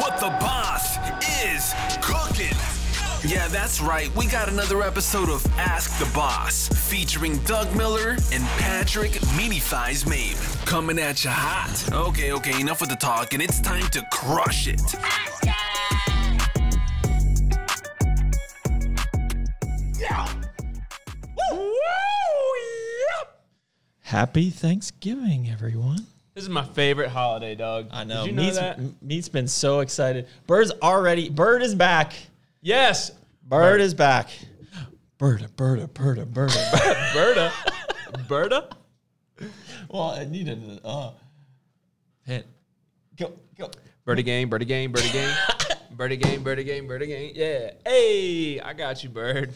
What the boss is cooking. Yeah, that's right. We got another episode of Ask the Boss featuring Doug Miller and Patrick Meaty Mabe coming at you hot. Okay, okay, enough with the talk, and it's time to crush it. Happy Thanksgiving, everyone. This is my favorite holiday, dog. I know. Did you know Meat's, that? Meat's been so excited. Bird's already. Bird is back. Yes. Bird is back. Birda, Birda, Birda, Birda. Berta. Berta? well, I needed an uh. Hit. Go, go. Birdie game, birdie game, birdie game. birdie game, birdie game, birdie game. Yeah. Hey, I got you, bird.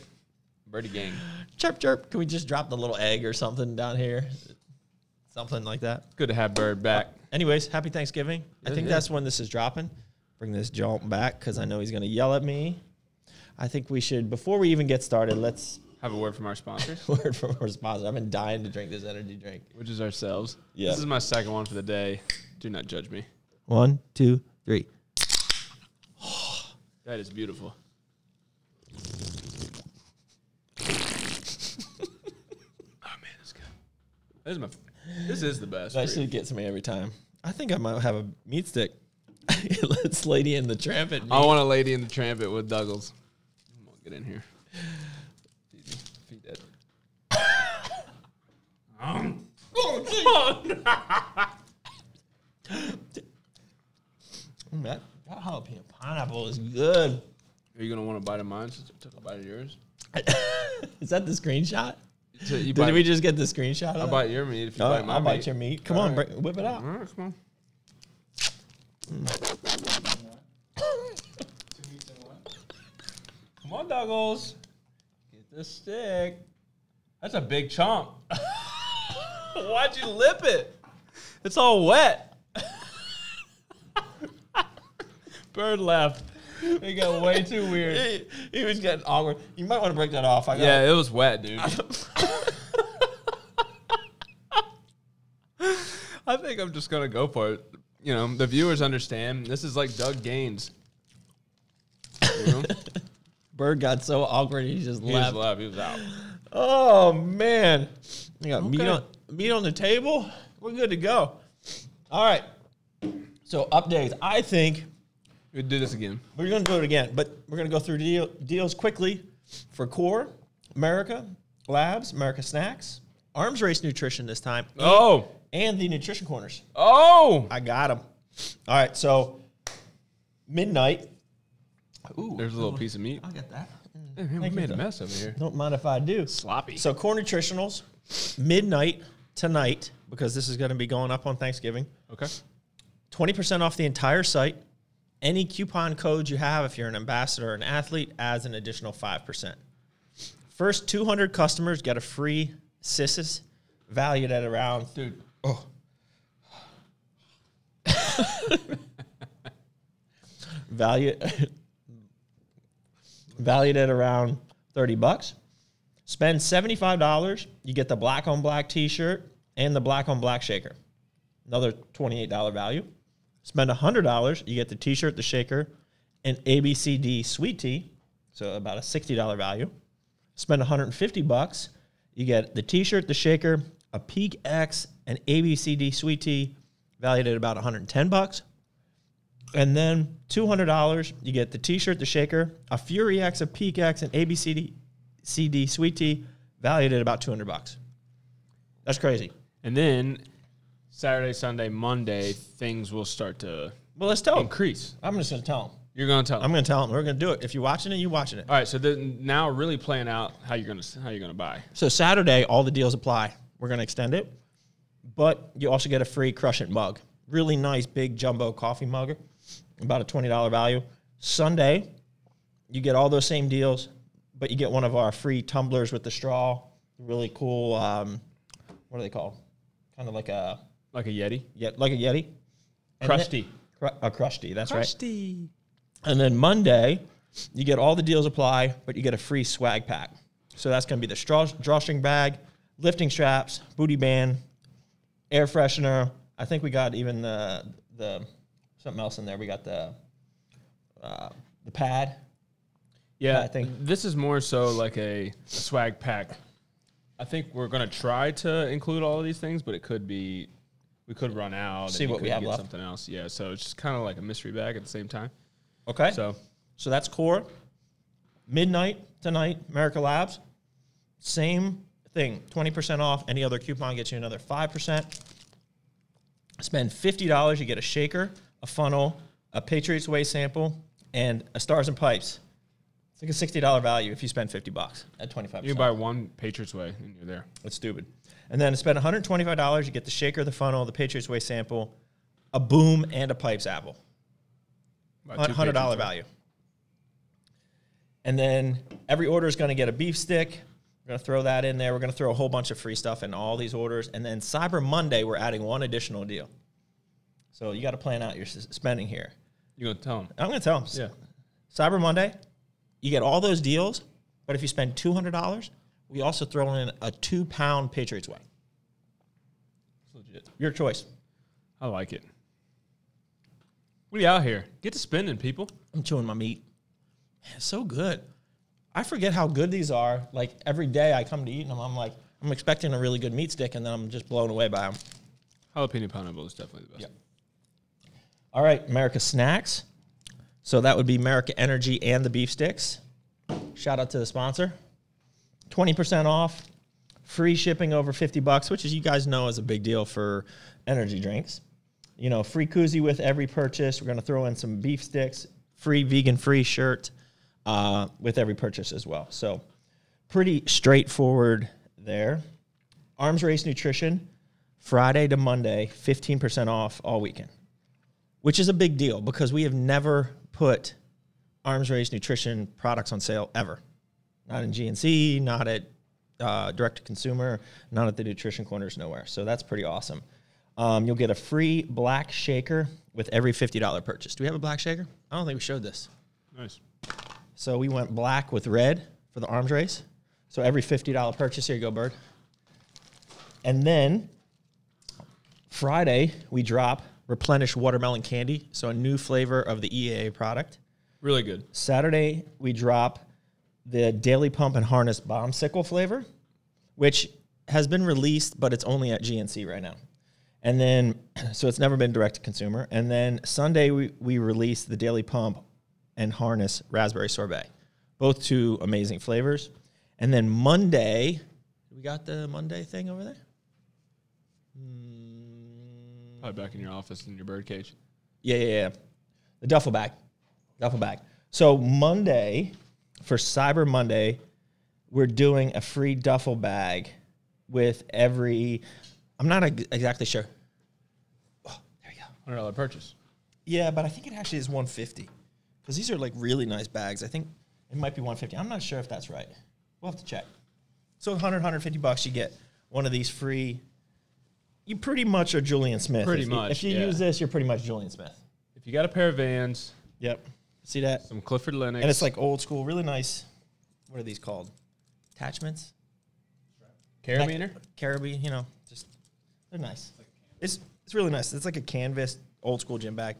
Birdie game. Chirp, chirp. Can we just drop the little egg or something down here? Something like that. Good to have bird back. Anyways, happy Thanksgiving. I think yeah. that's when this is dropping. Bring this jump back because I know he's going to yell at me. I think we should, before we even get started, let's Have a word from our sponsors, word from our sponsor. I've been dying to drink this energy drink. which is ourselves. Yeah. This is my second one for the day. Do not judge me. One, two, three. That is beautiful. oh man, that's good. This is my. This is the best. That should get to me every time. I think I might have a meat stick. Let's Lady in the Tramp at. I want a lady in the trampet with Douglas. Come on, get in here. Feed that. Mm, that, that jalapeno pineapple is good. Are you gonna want to bite of mine since I took a bite of yours? is that the screenshot? So Did bite, we just get the screenshot? I'll bite your meat if you bite my I'll meat. bite your meat. Come All on, right. bring, whip it out. All right, come on. Mm. Come on, Douglas. Get the stick. That's a big chomp. Why'd you lip it? It's all wet. Bird left. It got way too weird. He, he was getting awkward. You might want to break that off. I got Yeah, it was wet, dude. I think I'm just gonna go for it. You know, the viewers understand. This is like Doug Gaines. You know? Bird got so awkward he just he left. was left. He was out. Oh man, we got meat on meat on the table. We're good to go. All right. So updates. I think We do this again. we're gonna do it again, but we're gonna go through deal, deals quickly for Core, America, Labs, America Snacks, Arms Race Nutrition this time, Oh, and the Nutrition Corners. oh! I got them. All right. So midnight. Ooh, There's a little piece of meat. I get that. Hey, man, we made a mess over here. Don't mind if I do. Sloppy. So core nutritionals, midnight tonight because this is going to be going up on Thanksgiving. Okay. Twenty percent off the entire site. Any coupon codes you have, if you're an ambassador or an athlete, adds an additional five percent. First 200 customers get a free Cissus valued at around Dude, Oh. Value valued at around 30 bucks. Spend $75, you get the black on black t-shirt and the black on black shaker. Another $28 value. Spend $100, you get the t-shirt, the shaker, and ABCD sweet tea, so about a $60 value. Spend 150 bucks, you get the t-shirt, the shaker, a Peak X, and ABCD sweet tea, valued at about 110 bucks. And then $200, you get the t-shirt, the shaker, a Fury X, a Peak X, and ABCD CD sweet tea, valued at about 200 bucks. That's crazy. and then Saturday, Sunday, Monday, things will start to Well, let's tell them. increase. I'm just going to tell them. You're gonna tell. Them. I'm going to tell them. We're going to do it. If you're watching it, you're watching it. All right. So then now really playing out how you're gonna how you're gonna buy. So Saturday, all the deals apply. We're going to extend it, but you also get a free Crush It mug. Really nice, big jumbo coffee mug, about a twenty dollar value. Sunday, you get all those same deals, but you get one of our free tumblers with the straw. Really cool. Um, what are they called? Kind of like a Like a Yeti. yeah, like a Yeti. And Crusty. then- a crusty. That's right. Crusty. And then Monday, you get all the deals apply, but you get a free swag pack. So that's going to be the straw, drawstring bag, lifting straps, booty band, air freshener, I think we got even the the something else in there. We got the uh, the pad. Yeah, I think- this is more so like a swag pack. I think we're gonna try to include all of these things, but it could be we could run out. See what we have get left. Something else, yeah. So it's just kind of like a mystery bag at the same time. Okay. So so that's core. Midnight tonight, America Labs. Same thing. Twenty percent off. Any other coupon gets you another five percent. Spend fifty dollars, you get a shaker, a funnel, a Patriots Whey sample, and a Stars and Pipes. It's like a sixty dollar value if you spend fifty bucks at twenty five. you buy one Patriots Whey and you're there. That's stupid. And then to spend $125, you get the shaker, the funnel, the Patriots Whey sample, a boom, and a pipes apple. $100 value. And then every order is going to get a beef stick. We're going to throw that in there. We're going to throw a whole bunch of free stuff in all these orders. And then Cyber Monday, we're adding one additional deal. So you got to plan out your s- spending here. You're gonna tell them? I'm going to tell them. Yeah. Cyber Monday, you get all those deals, but if you spend $200, we also throw in a two pound Patriots Whey. It's legit. Your choice. I like it. you out here? Get to spending, people. I'm chewing my meat. Man, it's so good. I forget how good these are. Like every day I come to eat them, I'm like, I'm expecting a really good meat stick, and then I'm just blown away by them. Jalapeno pineapple is definitely the best. Yep. All right, America Snacks. So that would be America Energy and the beef sticks. Shout out to the sponsor. 20% off, free shipping over 50 bucks, which as you guys know is a big deal for energy drinks. You know, free koozie with every purchase. We're going to throw in some beef sticks, free vegan free shirt uh, with every purchase as well. So pretty straightforward there. Arms Race Nutrition, Friday to Monday, 15% off all weekend, which is a big deal because we have never put Arms Race Nutrition products on sale ever. Not in GNC, not at uh, direct to consumer, not at the nutrition corners, nowhere. So that's pretty awesome. Um, you'll get a free black shaker with every $50 purchase. Do we have a black shaker? I don't think we showed this. Nice. So we went black with red for the arms race. So every $50 purchase, here you go, Bird. And then Friday, we drop replenish watermelon candy. So a new flavor of the EAA product. Really good. Saturday, we drop the Daily Pump and Harness bomb sickle flavor, which has been released, but it's only at GNC right now. And then, so it's never been direct to consumer. And then Sunday, we, we released the Daily Pump and Harness Raspberry Sorbet, both two amazing flavors. And then Monday, we got the Monday thing over there? Hmm. Probably back in your office in your bird cage. Yeah, yeah, yeah. The duffel bag. Duffel bag. So Monday, for Cyber Monday, we're doing a free duffel bag with every. I'm not ex- exactly sure. Oh, there you go. Hundred dollar purchase. Yeah, but I think it actually is 150 because these are like really nice bags. I think it might be 150. I'm not sure if that's right. We'll have to check. So 100, 150 bucks, you get one of these free. You pretty much are Julian Smith. Pretty If you- much, If you yeah. use this, you're pretty much Julian Smith. If you got a pair of Vans, Yep. See that? some Clifford Lennox, And it's like old school, really nice. What are these called? Attachments? carabiner. Carabiner. you know, just they're nice. It's it's really nice. It's like a canvas old school gym bag.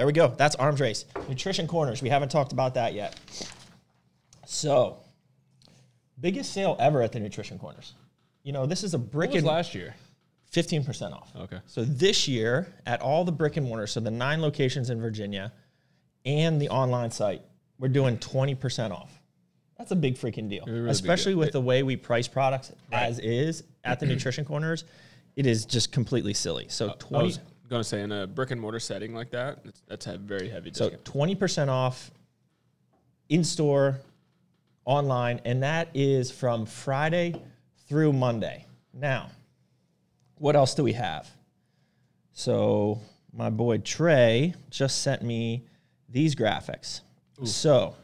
There we go. That's arms race. Nutrition corners. We haven't talked about that yet. So biggest sale ever at the nutrition corners. You know, this is a brick What was and last year? fifteen percent off. Okay. So this year, at all the brick and mortar, so the nine locations in Virginia, and the online site, we're doing twenty percent off. That's a big freaking deal, really especially with the way we price products as is at the nutrition corners. It is just completely silly. So uh, I twenty, was gonna say in a brick and mortar setting like that, that's a very heavy so discount. twenty percent off in store, online, and that is from Friday through Monday. Now, what else do we have? So my boy Trey just sent me these graphics. So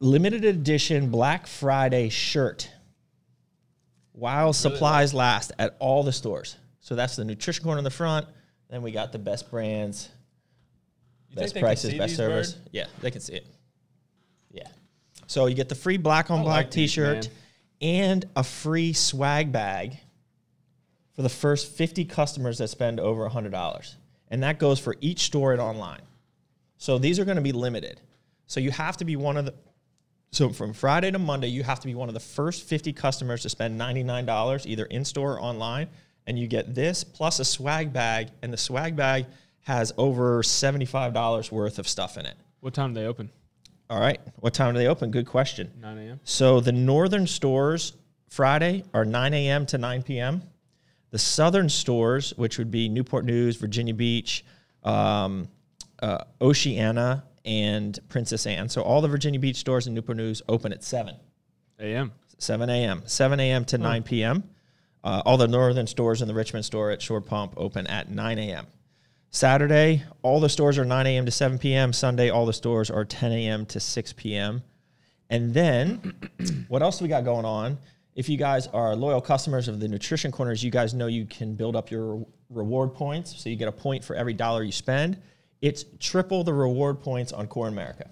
limited edition Black Friday shirt while supplies last at all the stores. So that's the nutrition corner in the front. Then we got the best brands, You best prices, best service. Bird? Yeah, they can see it. Yeah. So you get the free black on I black like t-shirt and a free swag bag for the first 50 customers that spend over $100. And that goes for each store and online. So these are going to be limited. So you have to be one of the so from Friday to Monday, you have to be one of the first 50 customers to spend $99 either in store or online. And you get this plus a swag bag. And the swag bag has over $75 worth of stuff in it. What time do they open? All right. What time do they open? Good question. 9 a.m. So the northern stores Friday are 9 a.m. to 9 p.m. The southern stores, which would be Newport News, Virginia Beach, um, uh, Oceana, and Princess Anne. So all the Virginia Beach stores in Newport News open at 7. A.m. 7 a.m. 7 a.m. to 9 p.m. Uh, all the northern stores and the Richmond store at Short Pump open at 9 a.m. Saturday, all the stores are 9 a.m. to 7 p.m. Sunday, all the stores are 10 a.m. to 6 p.m. And then, what else we got going on? If you guys are loyal customers of the Nutrition Corners, you guys know you can build up your reward points. So you get a point for every dollar you spend. It's triple the reward points on Core America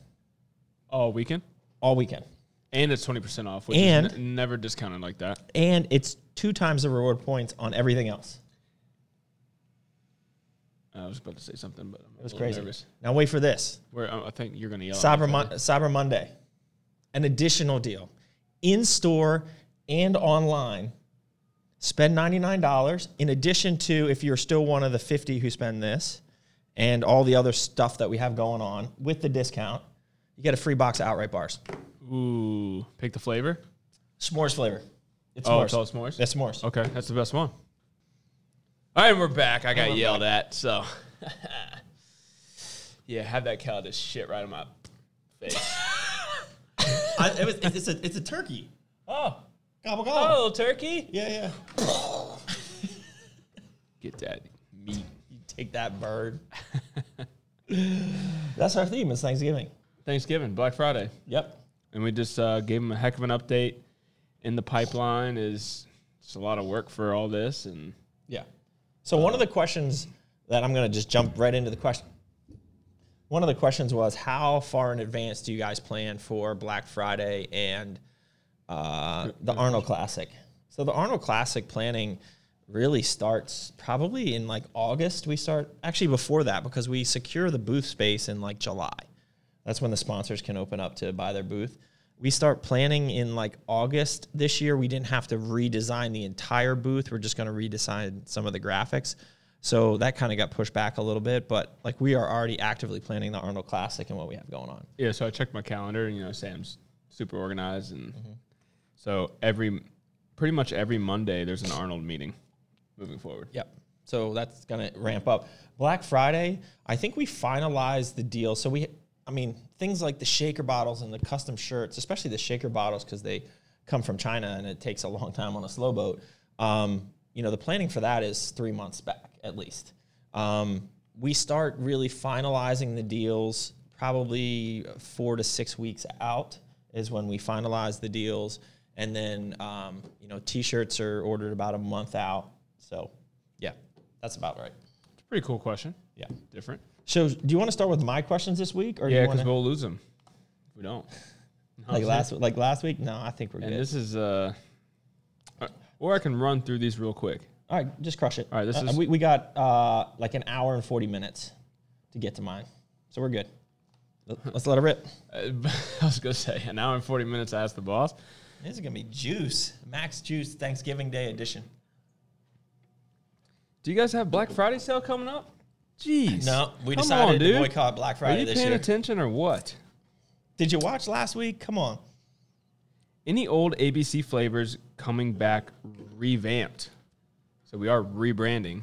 All weekend. all weekend. And it's 20% off, which And- is n- never discounted like that. and it's two times the reward points on everything else. I was about to say something, but I'm It was crazy. nervous. Now wait for this: Where I think you're going to yell. Cyber Mon- Cyber Monday, an additional deal, in store and online. Spend ninety nine dollars in addition to if you're still one of the fifty who spend this, and all the other stuff that we have going on with the discount. You get a free box of outright bars, Ooh, pick the flavor. s'mores flavor. It's Oh, s'mores. it's all s'mores? That's s'mores. Okay, that's the best one. All right, we're back. I got we're yelled at, so yeah, have that cow just shit right in my face. I, it was, it's a it's a turkey. oh, Gobble oh, gobble. little turkey. Yeah, yeah. Get that meat. You take that bird. That's our theme. It's Thanksgiving. Thanksgiving, Black Friday, Yep. and we just uh, gave him a heck of an update. In the pipeline is it's a lot of work for all this, and Yeah. So one of the questions that I'm going to just jump right into the question. One of the questions was how far in advance do you guys plan for Black Friday and uh, the Arnold Classic? So the Arnold Classic planning really starts probably in like August. We start actually before that because we secure the booth space in like July. That's when the sponsors can open up to buy their booth. We start planning in like August this year. We didn't have to redesign the entire booth. We're just going to redesign some of the graphics. So that kind of got pushed back a little bit, but like we are already actively planning the Arnold Classic and what we have going on. Yeah, so I checked my calendar, and you know, Sam's super organized, and Mm-hmm. so every, pretty much every Monday, there's an Arnold meeting, moving forward. Yep. So that's going to ramp up. Black Friday, I think we finalized the deal. So we, I mean, things like the shaker bottles and the custom shirts, especially the shaker bottles because they come from China and it takes a long time on a slow boat. Um, you know, the planning for that is three months back at least. Um, we start really finalizing the deals probably four to six weeks out is when we finalize the deals. And then, um, you know, t-shirts are ordered about a month out. So yeah, that's about right. It's a pretty cool question. Yeah. Different. So do you want to start with my questions this week, or Yeah, because we'll lose them. If we don't. like last like last week? No, I think we're And good. this is, uh, uh, or I can run through these real quick. All right, just crush it. All right, this Uh, is- we, we got uh, like an hour and forty minutes to get to mine, so we're good. Let- Let's let it rip. Uh, I was gonna say an hour and forty minutes. I asked the boss. This is gonna be juice, max juice, Thanksgiving Day edition. Do you guys have Black Friday sale coming up? Jeez. No, we Come decided on, to dude. boycott Black Friday Are you this paying year. attention or what? Did you watch last week? Come on. Any old ABC flavors coming back revamped? So we are rebranding.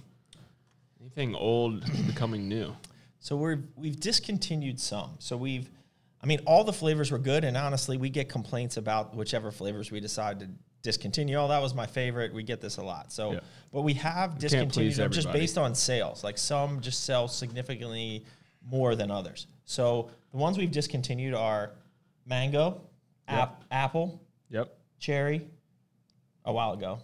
Anything old becoming new? So we're we've discontinued some. So we've, I mean, all the flavors were good, and honestly, we get complaints about whichever flavors we decide to discontinue. Oh, that was my favorite. We get this a lot. So, Yeah. but we have discontinued them just based on sales. Like some just sell significantly more than others. So the ones we've discontinued are mango, ap- apple, Yep. cherry, a while ago,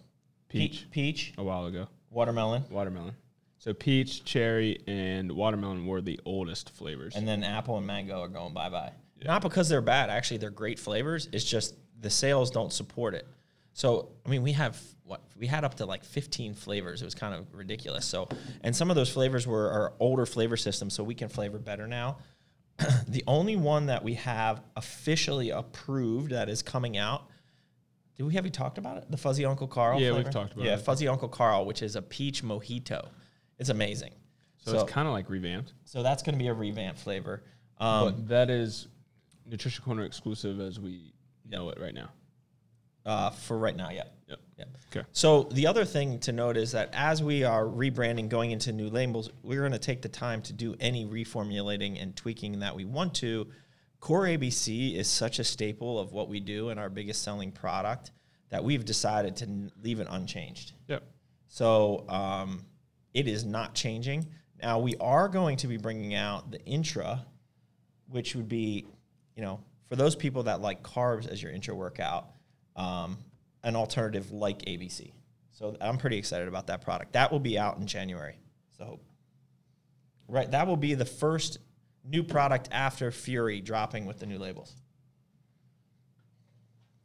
Pe- Peach. peach, A while ago. watermelon, Watermelon. So peach, cherry, and watermelon were the oldest flavors. and then apple and mango are going bye bye. Not because they're bad, actually, they're great flavors. It's just the sales don't support it. So I mean, we have what we had up to like 15 flavors. It was kind of ridiculous. So and some of those flavors were our older flavor systems, so we can flavor better now. the only one that we have officially approved that is coming out. Did we have you talked about it? The Fuzzy Uncle Carl. Yeah, we've talked about yeah, it. Yeah, Fuzzy Uncle Carl, which is a peach mojito. It's amazing. So, it's kind of like revamped, So that's going to be a revamped flavor. Um, but that is Nutrition Corner exclusive as we know it right now. Uh, for right now, yeah. Yep. yeah. Okay. So the other thing to note is that as we are rebranding, going into new labels, we're going to take the time to do any reformulating and tweaking that we want to. Core ABC is such a staple of what we do and our biggest selling product that we've decided to n- leave it unchanged. Yep. So um, it is not changing. Now we are going to be bringing out the intra, which would be, you know, for those people that like carbs as your intra workout, um, an alternative like ABC. So I'm pretty excited about that product. That will be out in January. So, right, that will be the first new product after Fury dropping with the new labels.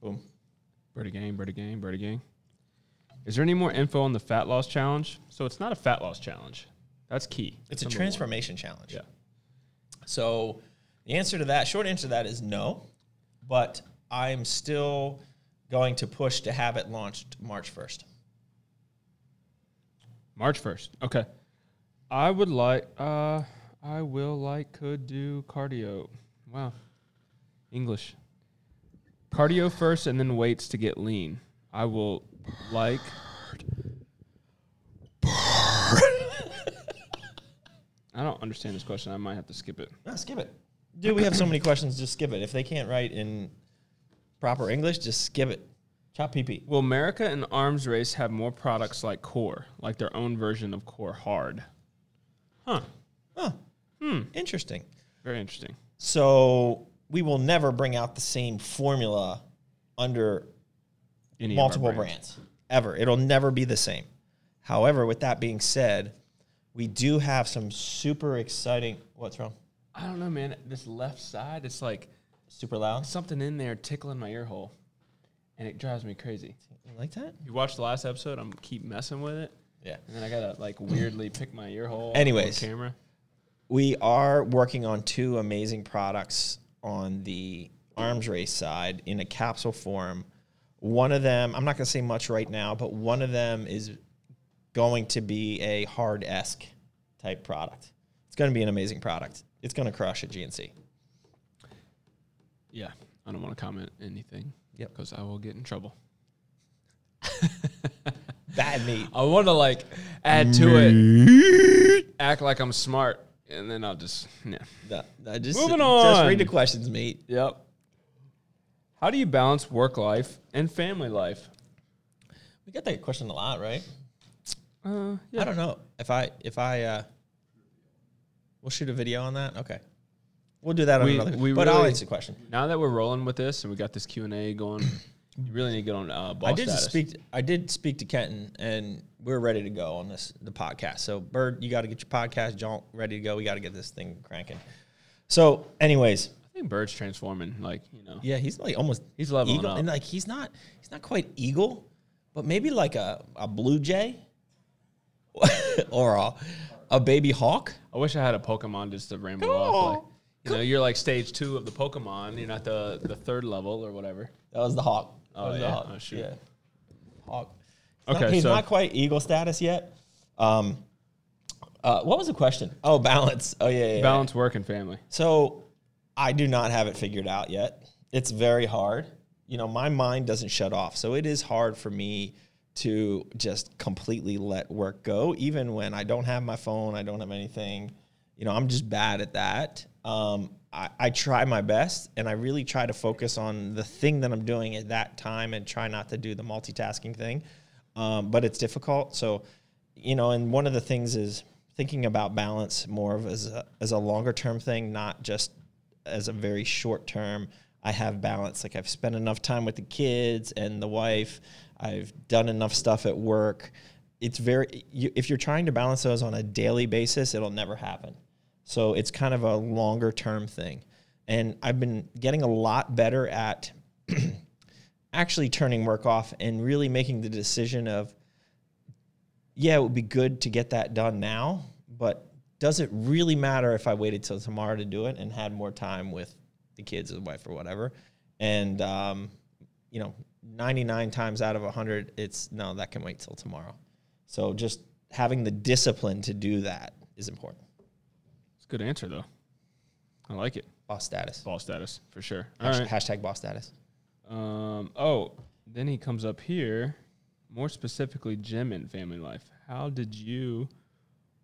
Boom. Birdie gang, birdie gang, birdie gang. Is there any more info on the fat loss challenge? So it's not a fat loss challenge. That's key. It's a Number one. transformation challenge. Yeah. So the answer to that, short answer to that is no, but I'm still going to push to have it launched March 1st. March 1st. Okay. I would like, uh, I will like, could do cardio. Wow. English. Cardio first and then weights to get lean. I will like. I don't understand this question. I might have to skip it. No, skip it. Dude, we have so many questions, just skip it. If they can't write in proper English, just skip it. Chop PP. Will America and Arms Race have more products like Core, like their own version of Core Hard? Huh. Huh. Hmm. interesting. Very interesting. So we will never bring out the same formula under Any multiple brands. ever. It'll never be the same. However, with that being said, we do have some super exciting. What's wrong? I don't know, man. This left side, it's like Super loud. something in there tickling my ear hole, and it drives me crazy. You like that? You watched the last episode. I'm keep messing with it, Yeah. and then I gotta like weirdly pick my ear hole. Anyways. on camera. We are working on two amazing products on the arms race side in a capsule form. One of them, I'm not going to say much right now, but one of them is going to be a hard esque type product. It's going to be an amazing product. It's going to crush at GNC. Yeah, I don't want to comment anything. Yep. because I will get in trouble. Bad meat. I want to like add to it, act like I'm smart, and then I'll just yeah. No, no, just, Moving on. Just read the questions, mate. Yep. How do you balance work life and family life? We get that question a lot, right? Uh, I don't know if I if I uh, we'll shoot a video on that. Okay, we'll do that on We- another. we but I'll answer the question. Now that we're rolling with this and we got this Q and A going, you really need to get on uh, boss I did status. speak. I did speak to Kenton, and we're ready to go on this the podcast. So, Bird, you got to get your podcast jaunt ready to go. We got to get this thing cranking. So, anyways, I think Bird's transforming. Like you know, yeah, he's like almost He's leveling eagle, up. and like he's not he's not quite eagle, but maybe like a a blue jay or a a baby hawk. I wish I had a Pokemon just to ramble off. Like, you know, you're like stage two of the Pokemon. You're not the the third level or whatever. That was the hawk. That Oh, was the yeah? hawk. Oh, shoot. Yeah. Hawk. Okay, Not- he's so- not quite eagle status yet. Um, uh, what was the question? Oh, balance. Oh, yeah, yeah, yeah. Balance work and family. So I do not have it figured out yet. It's very hard. You know, my mind doesn't shut off. So it is hard for me to just completely let work go, even when I don't have my phone, I don't have anything. You know, I'm just bad at that. Um, I, I try my best and I really try to focus on the thing that I'm doing at that time and try not to do the multitasking thing. Um, but it's difficult. So, you know, and one of the things is thinking about balance more of as a, as a longer term thing, not just as a very short term. I have balance. Like I've spent enough time with the kids and the wife. I've done enough stuff at work. It's very, you, if you're trying to balance those on a daily basis, it'll never happen. So it's kind of a longer term thing. And I've been getting a lot better at actually turning work off and really making the decision of, yeah, it would be good to get that done now, but does it really matter if I waited till tomorrow to do it and had more time with the kids or the wife or whatever? And, um, you know, 99 times out of 100, it's no, that can wait till tomorrow. So just having the discipline to do that is important. It's a good answer though. I like it. Boss status. Ball status for sure. All Hashtag, right. hashtag boss status. Um, oh, then he comes up here, more specifically, gym and family life. How did you,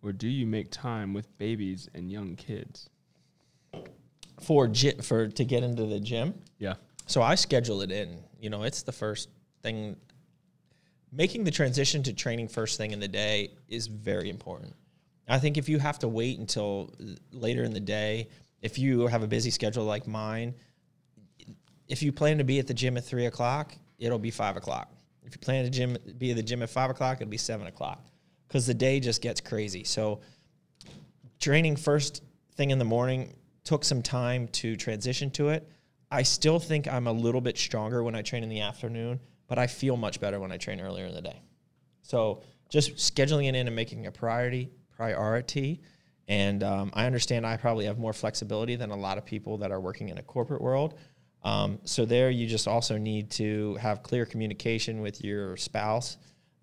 or do you make time with babies and young kids? For, gy- for to get into the gym, Yeah. So I schedule it in. You know, it's the first thing. Making the transition to training first thing in the day is very important. I think if you have to wait until uh, later in the day, if you have a busy schedule like mine, if you plan to be at the gym at three o'clock, it'll be five o'clock. If you plan to gym be at the gym at five o'clock, it'll be seven o'clock because the day just gets crazy. So training first thing in the morning took some time to transition to it. I still think I'm a little bit stronger when I train in the afternoon, but I feel much better when I train earlier in the day. So just scheduling it in and making a priority priority. And um, I understand I probably have more flexibility than a lot of people that are working in a corporate world. Um, so there, you just also need to have clear communication with your spouse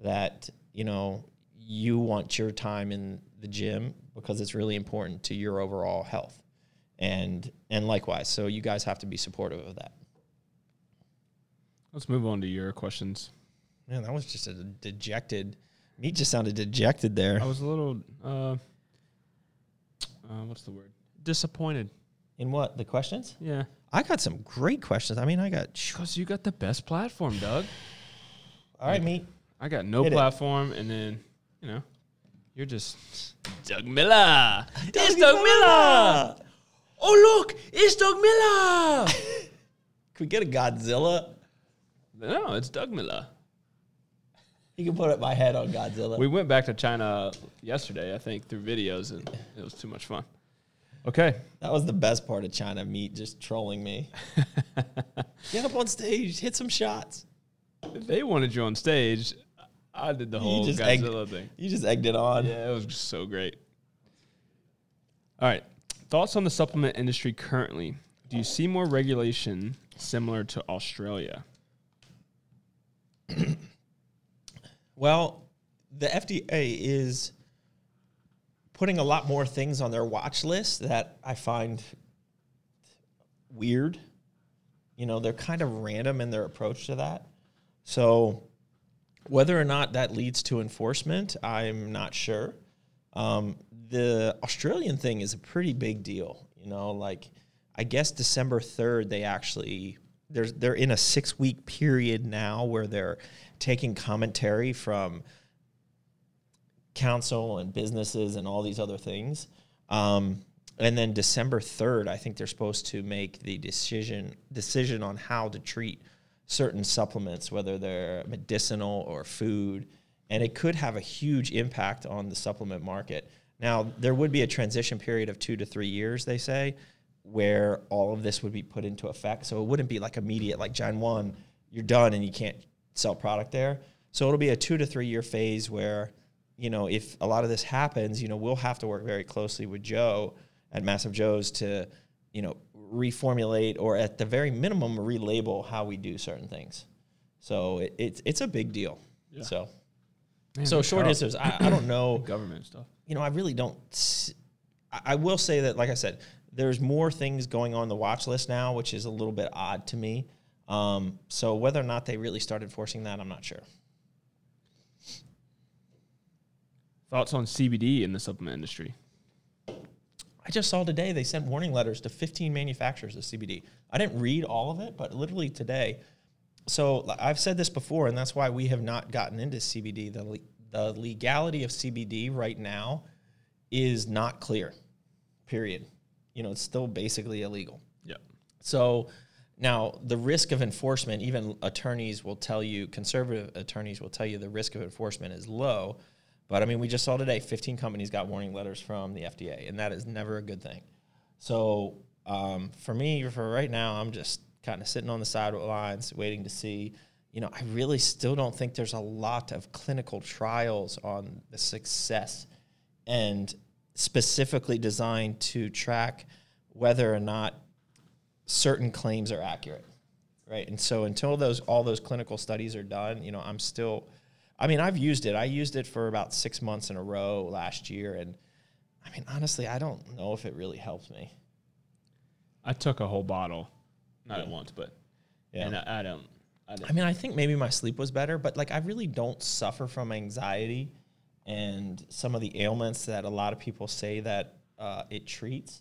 that you know you want your time in the gym because it's really important to your overall health and and likewise so you guys have to be supportive of that Let's move on to your questions. man that was just a dejected meat just sounded dejected there I was a little, uh, uh, what's the word? Disappointed. in what the questions Yeah. i got some great questions i mean i got Because you got the best platform, Doug. all right meat I got no Hit it. platform, and then, you know, you're just Doug Miller. it's Doug Doug Miller. Oh, look, it's Doug Miller. can we get a godzilla no, it's Doug Miller. You can put up my head on godzilla We went back to China yesterday, I think, through videos, and it was too much fun. Okay. that was the best part of china meat just trolling me get up on stage hit some shots If They wanted you on stage. I did the whole just egged- Godzilla thing. you just egged it on Yeah, it was just so great. All right. Thoughts on the supplement industry currently? Do you see more regulation similar to Australia? Well, the FDA is putting a lot more things on their watch list that I find weird. You know, they're kind of random in their approach to that. So, whether or not that leads to enforcement, I'm not sure. Um, the Australian thing is a pretty big deal. You know, like I guess December third, they actually there's they're in a six week period now where they're taking commentary from council and businesses and all these other things. Um, and then December third, I think they're supposed to make the decision decision on how to treat certain supplements, whether they're medicinal or food, and it could have a huge impact on the supplement market. Now, there would be a transition period of two to three years, they say, where all of this would be put into effect. So it wouldn't be like immediate, like Gen 1, you're done and you can't sell product there. So it'll be a two to three year phase where, you know, if a lot of this happens, you know, we'll have to work very closely with Joe at Massive Joe's to, you know, reformulate or at the very minimum relabel how we do certain things. So it, it's it's a big deal. So Man, so short how- answer I, I don't know government stuff. you know, I really don't. s- I I will say that, like I said, there's more things going on the watch list now, which is a little bit odd to me. Um, so whether or not they really started forcing that, I'm not sure. Thoughts on CBD in the supplement industry? I just saw today they sent warning letters to 15 manufacturers of CBD. I didn't read all of it, but literally today. So I've said this before, and that's why we have not gotten into CBD. The, le- the legality of CBD right now is not clear, period. You know, it's still basically illegal. Yeah. So now the risk of enforcement, even attorneys will tell you, conservative attorneys will tell you the risk of enforcement is low. But I mean, we just saw today 15 companies got warning letters from the FDA, and that is never a good thing. So um, for me, for right now, I'm just kind of sitting on the sidelines, waiting to see. You know, I really still don't think there's a lot of clinical trials on the success and specifically designed to track whether or not certain claims are accurate right and so until those all those clinical studies are done you know i'm still i mean i've used it i used it for about six months in a row last year and i mean honestly i don't know if it really helped me I took a whole bottle, not Yeah. at once, but Yeah. and I, I don't. I don't. I mean, I think maybe my sleep was better, but like I really don't suffer from anxiety and some of the ailments that a lot of people say that uh, it treats.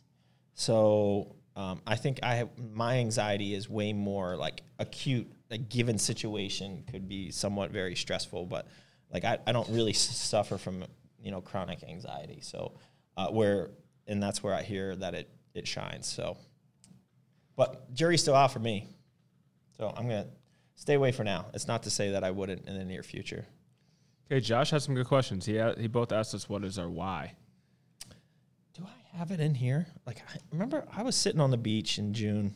So um, I think I have my anxiety is way more like acute. A given situation could be somewhat very stressful, but like I, I don't really suffer from you know chronic anxiety. So uh, where and that's where I hear that it it shines. So, but jury's still out for me. So I'm gonna stay away for now. It's not to say that I wouldn't in the near future. okay, Josh has some good questions. He he both asked us what is our why. Have it in here? Like I remember I was sitting on the beach in June.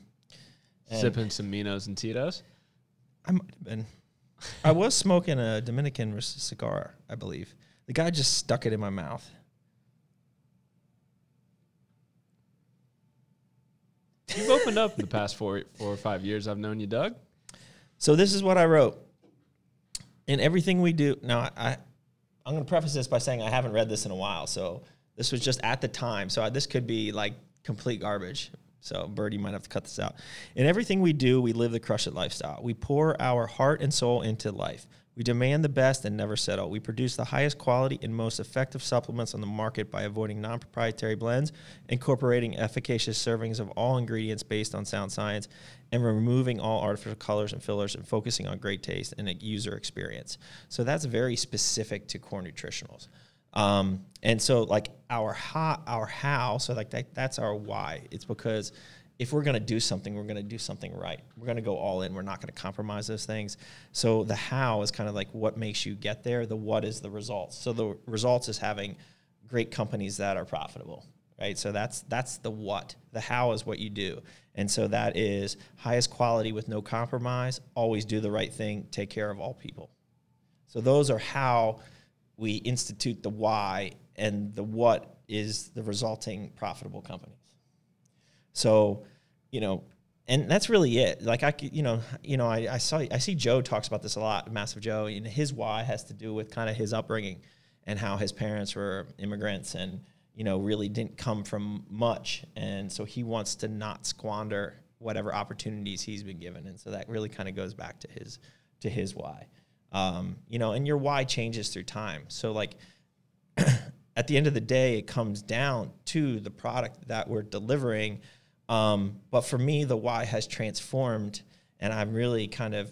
Sipping some Minos and Tito's. I might have been. I was smoking a Dominican cigar, I believe. The guy just stuck it in my mouth. You've opened up in the past four four or five years I've known you, Doug. So this is what I wrote. In everything we do, now I, I I'm going to preface this by saying I haven't read this in a while. So this was just at the time. So I, this could be like complete garbage. So Birdie might have to cut this out. In everything we do, we live the crush it lifestyle. We pour our heart and soul into life. We demand the best and never settle. We produce the highest quality and most effective supplements on the market by avoiding non proprietary blends, incorporating efficacious servings of all ingredients based on sound science, and removing all artificial colors and fillers and focusing on great taste and a user experience. So that's very specific to core nutritionals. Um, and so like our how, our how, so like that, that's our why. It's because if we're going to do something, we're going to do something right. We're going to go all in. We're not going to compromise those things. So the how is kind of like what makes you get there. The what is the results. So the results is having great companies that are profitable, right? So that's that's the what. The how is what you do. And so that is highest quality with no compromise, always do the right thing, take care of all people. So those are how we institute the why and the what is the resulting profitable companies. So, you know, and that's really it. Like I, you know, you know, I, I saw, I see Joe talks about this a lot, Massive Joe, and his why has to do with kind of his upbringing and how his parents were immigrants and you know really didn't come from much, and so he wants to not squander whatever opportunities he's been given, and so that really kind of goes back to his to his why. Um, you know, and your why changes through time. So like at the end of the day, it comes down to the product that we're delivering. Um, but for me, the why has transformed, and I'm really kind of,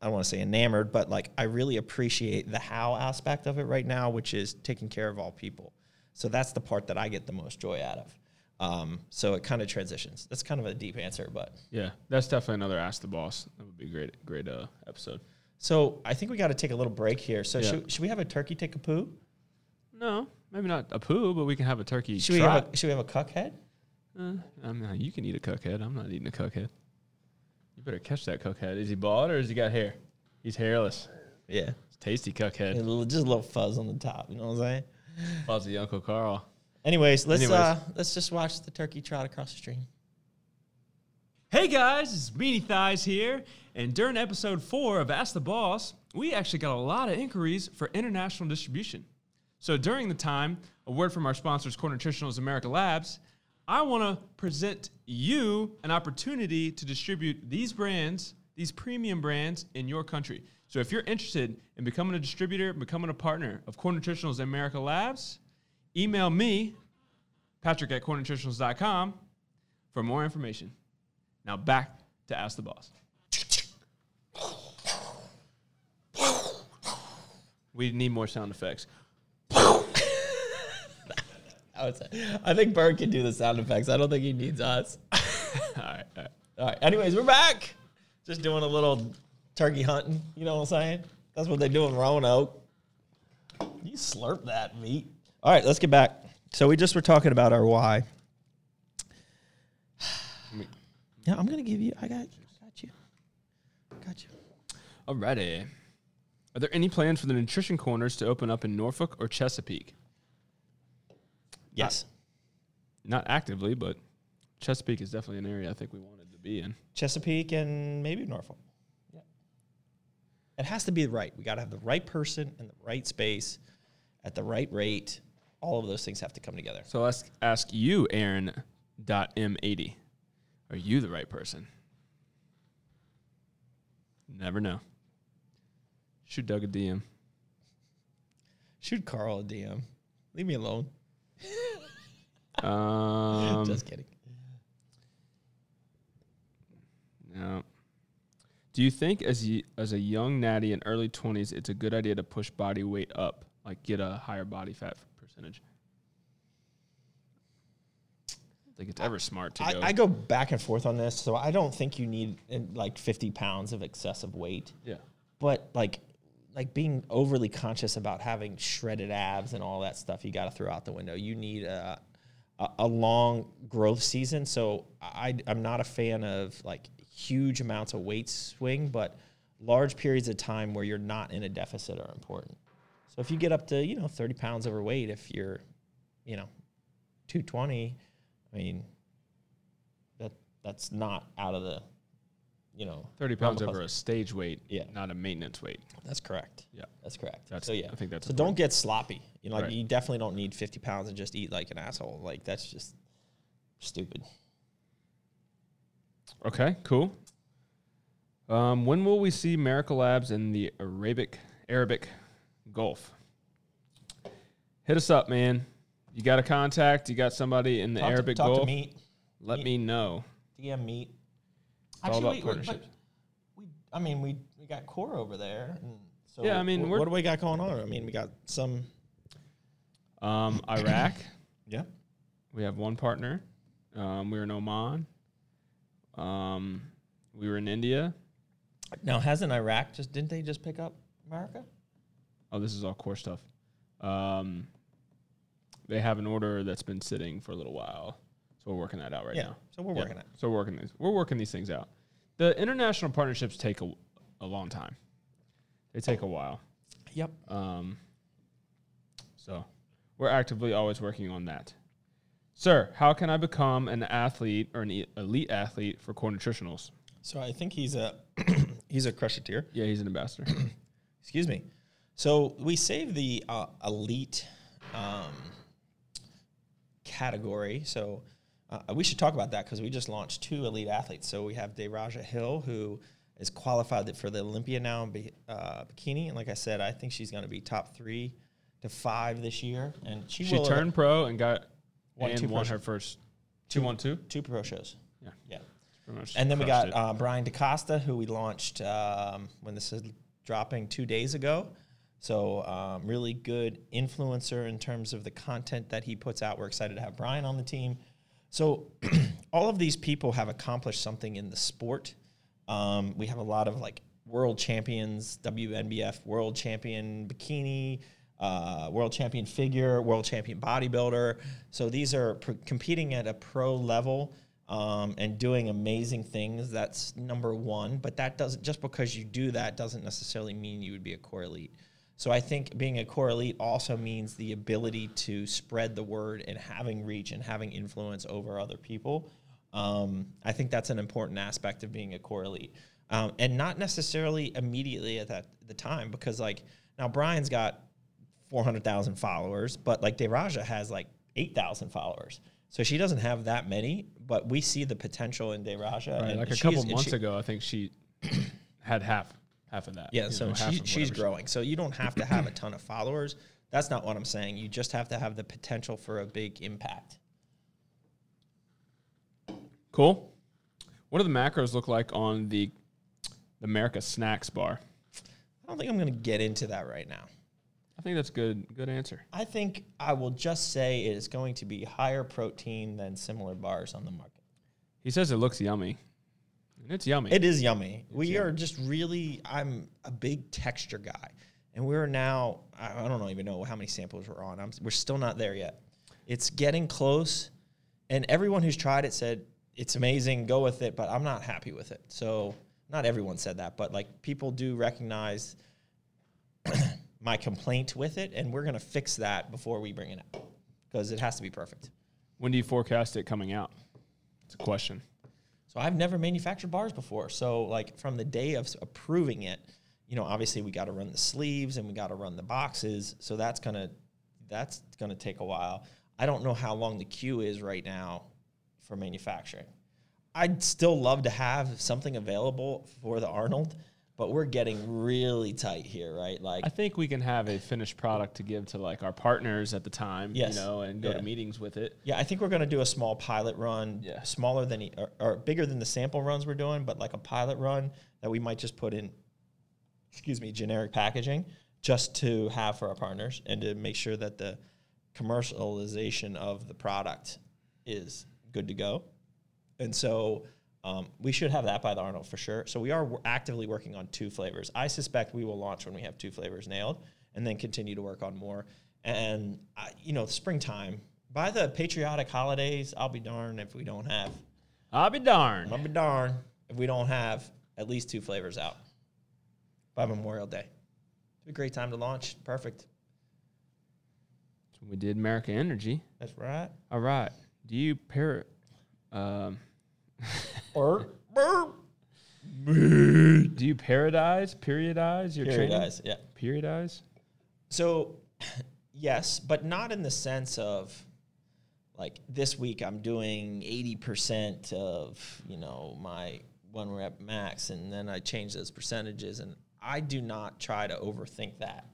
I don't want to say enamored, but like I really appreciate the how aspect of it right now, which is taking care of all people. So that's the part that I get the most joy out of. Um, so it kind of transitions. That's kind of a deep answer, but Yeah, that's definitely another Ask the Boss. That would be a great, great uh, episode. So I think we got to take a little break here. So Yeah. should, should we have a turkey take a poo? No, maybe not a poo, but we can have a turkey Should we trot. have a, should we have a cuck head? Uh, I mean, you can eat a cookhead. I'm not eating a cookhead. You better catch that cookhead. Is he bald or has he got hair? He's hairless. Yeah. It's tasty A cookhead. just a little fuzz on the top. You know what I'm saying? Fuzzy Uncle Carl. Anyways, let's Anyways. uh let's just watch the turkey trot across the stream. Hey guys, it's Beanie Thighs here. And during episode four of Ask the Boss, we actually got a lot of inquiries for international distribution. So during the time, a word from our sponsors, Core Nutritionals America Labs, I want to present you an opportunity to distribute these brands, these premium brands in your country. So if you're interested in becoming a distributor, becoming a partner of Core Nutritionals America Labs, email me, Patrick at corenutritionals.com, for more information. Now back to Ask the Boss. We need more sound effects. I would say I think Bird can do the sound effects. I don't think he needs us. all right, all right. All right. Anyways, we're back. Just doing a little turkey hunting. You know what I'm saying? That's what they do in Roanoke. You slurp that meat. All right, let's get back. So we just were talking about our why. Yeah, I'm gonna give you. I got. I got you. Got you. Alrighty. Are there any plans for the nutrition corners to open up in Norfolk or Chesapeake? Yes. Not actively, but Chesapeake is definitely an area I think we wanted to be in. Chesapeake and maybe Norfolk. Yeah. It has to be right. We got to have the right person in the right space at the right rate. All of those things have to come together. So let's ask you, Aaron dot M80. Are you the right person? Never know. Shoot Doug a DM. Shoot Carl a DM. Leave me alone. Um, Just kidding. no. Do you think as as a young natty in early 20s, it's a good idea to push body weight up, like get a higher body fat percentage? I don't think it's ever smart to I, go. I go back and forth on this, so I don't think you need uh, like 50 pounds of excessive weight. yeah. but like like being overly conscious about having shredded abs and all that stuff you got to throw out the window you need a, a, a long growth season so I, i'm not a fan of like huge amounts of weight swing but large periods of time where you're not in a deficit are important so if you get up to you know 30 pounds overweight if you're you know 220 i mean that that's not out of the you know 30 pounds over a stage weight, Yeah. not a maintenance weight. that's correct. Yeah. That's correct. That's- so yeah, I think that's so. important. Don't get sloppy. You know, like Right. you definitely don't need fifty pounds and just eat like an asshole. Like that's just stupid. Okay, cool. Um, when will we see America Labs in the Arabic Arabic Gulf? Hit us up, man. You got a contact? You got somebody in the Talk, Arabic to, talk Gulf? to meet. Let Meet. me know. DM meet. all about we- we- partnerships. We, I mean, we we got core over there. And so Yeah, I mean, we're- what do we got going on? I mean, we got some. Um, Iraq, Yeah. we have one partner. Um, we were in Oman. Um, we were in India. Now, hasn't Iraq just didn't they just pick up America? Oh, this is all core stuff. Um, they have an order that's been sitting for a little while, so we're working that out right yeah. now. So we're Yeah. working it. So we're working these. We're working these things out. The international partnerships take a, a long time. They take a while. Yep. Um, so we're actively always working on that. Sir, how can I become an athlete or an elite athlete for Core Nutritionals? So I think he's a he's a crusheteer. Yeah, he's an ambassador. Excuse me. So we save the uh, elite um, category. So uh, we should talk about that because we just launched two elite athletes. So we have Deraja Hill, who is qualified for the Olympia now in uh, bikini, and like I said, I think she's going to be top three to five this year. And she, she will turned pro and got Won and two won her first two one two. two pro shows. Yeah. Yeah. And then we got uh, Brian DeCosta, who we launched um, when this is dropping two days ago. So, um, really good influencer in terms of the content that he puts out. We're excited to have Brian on the team. So, all of these people have accomplished something in the sport. Um, we have a lot of like world champions, WNBF world champion bikini, uh, world champion figure, world champion bodybuilder. So these are pr- competing at a pro level um, and doing amazing things. That's number one. But that doesn't just because you do that doesn't necessarily mean you would be a core elite. So I think being a core elite also means the ability to spread the word and having reach and having influence over other people. Um, I think that's an important aspect of being a core elite, um, and not necessarily immediately at that the time because like now Brian's got four hundred thousand followers, but like Deraja has like eight thousand followers. So she doesn't have that many, but we see the potential in Deraja. Right, like a couple months she- ago, I think she had half half of that. Yeah, so know, she, she's growing. So you don't have to have a ton of followers. That's not what I'm saying. You just have to have the potential for a big impact. Cool. What do the macros look like on the the America Snacks bar? I don't think I'm going to get into that right now. I think that's good. Good answer. I think I will just say it is going to be higher protein than similar bars on the market. He says it looks yummy, and it's yummy. It is yummy. we are just really. I'm a big texture guy, and we're now. I I don't even know how many samples we're on. I'm, we're still not there yet. It's getting close, and everyone who's tried it said it's amazing, go with it, but I'm not happy with it. So not everyone said that, but like people do recognize my complaint with it, and we're gonna fix that before we bring it out because it has to be perfect. When do you forecast it coming out? It's a question. So I've never manufactured bars before. So like from the day of approving it, you know, obviously we got to run the sleeves and we got to run the boxes. So that's gonna that's gonna take a while. I don't know how long the queue is right now for manufacturing. I'd still love to have something available for the Arnold, but we're getting really tight here, right? Like I think we can have a finished product to give to like our partners at the time, Yes. you know, and go Yeah. to meetings with it. Yeah, I think we're going to do a small pilot run, Yeah. smaller than or, or bigger than the sample runs we're doing, but like a pilot run that we might just put in, excuse me, generic packaging just to have for our partners and to make sure that the commercialization of the product is good to go. And so um, we should have that by the Arnold for sure. So we are w- actively working on two flavors. I suspect we will launch when we have two flavors nailed, and then continue to work on more. And I, you know, springtime by the patriotic holidays, I'll be darned if we don't have. I'll be darned. I'll be darned if we don't have at least two flavors out by Memorial Day. It's a great time to launch. Perfect. We did America Energy. That's right. All right. Do you pair? Um, Or do you periodize, periodize your training? periodize. Yeah. Periodize. So, yes, but not in the sense of like this week I'm doing 80% of, you know, my one rep max and then I change those percentages and I do not try to overthink that.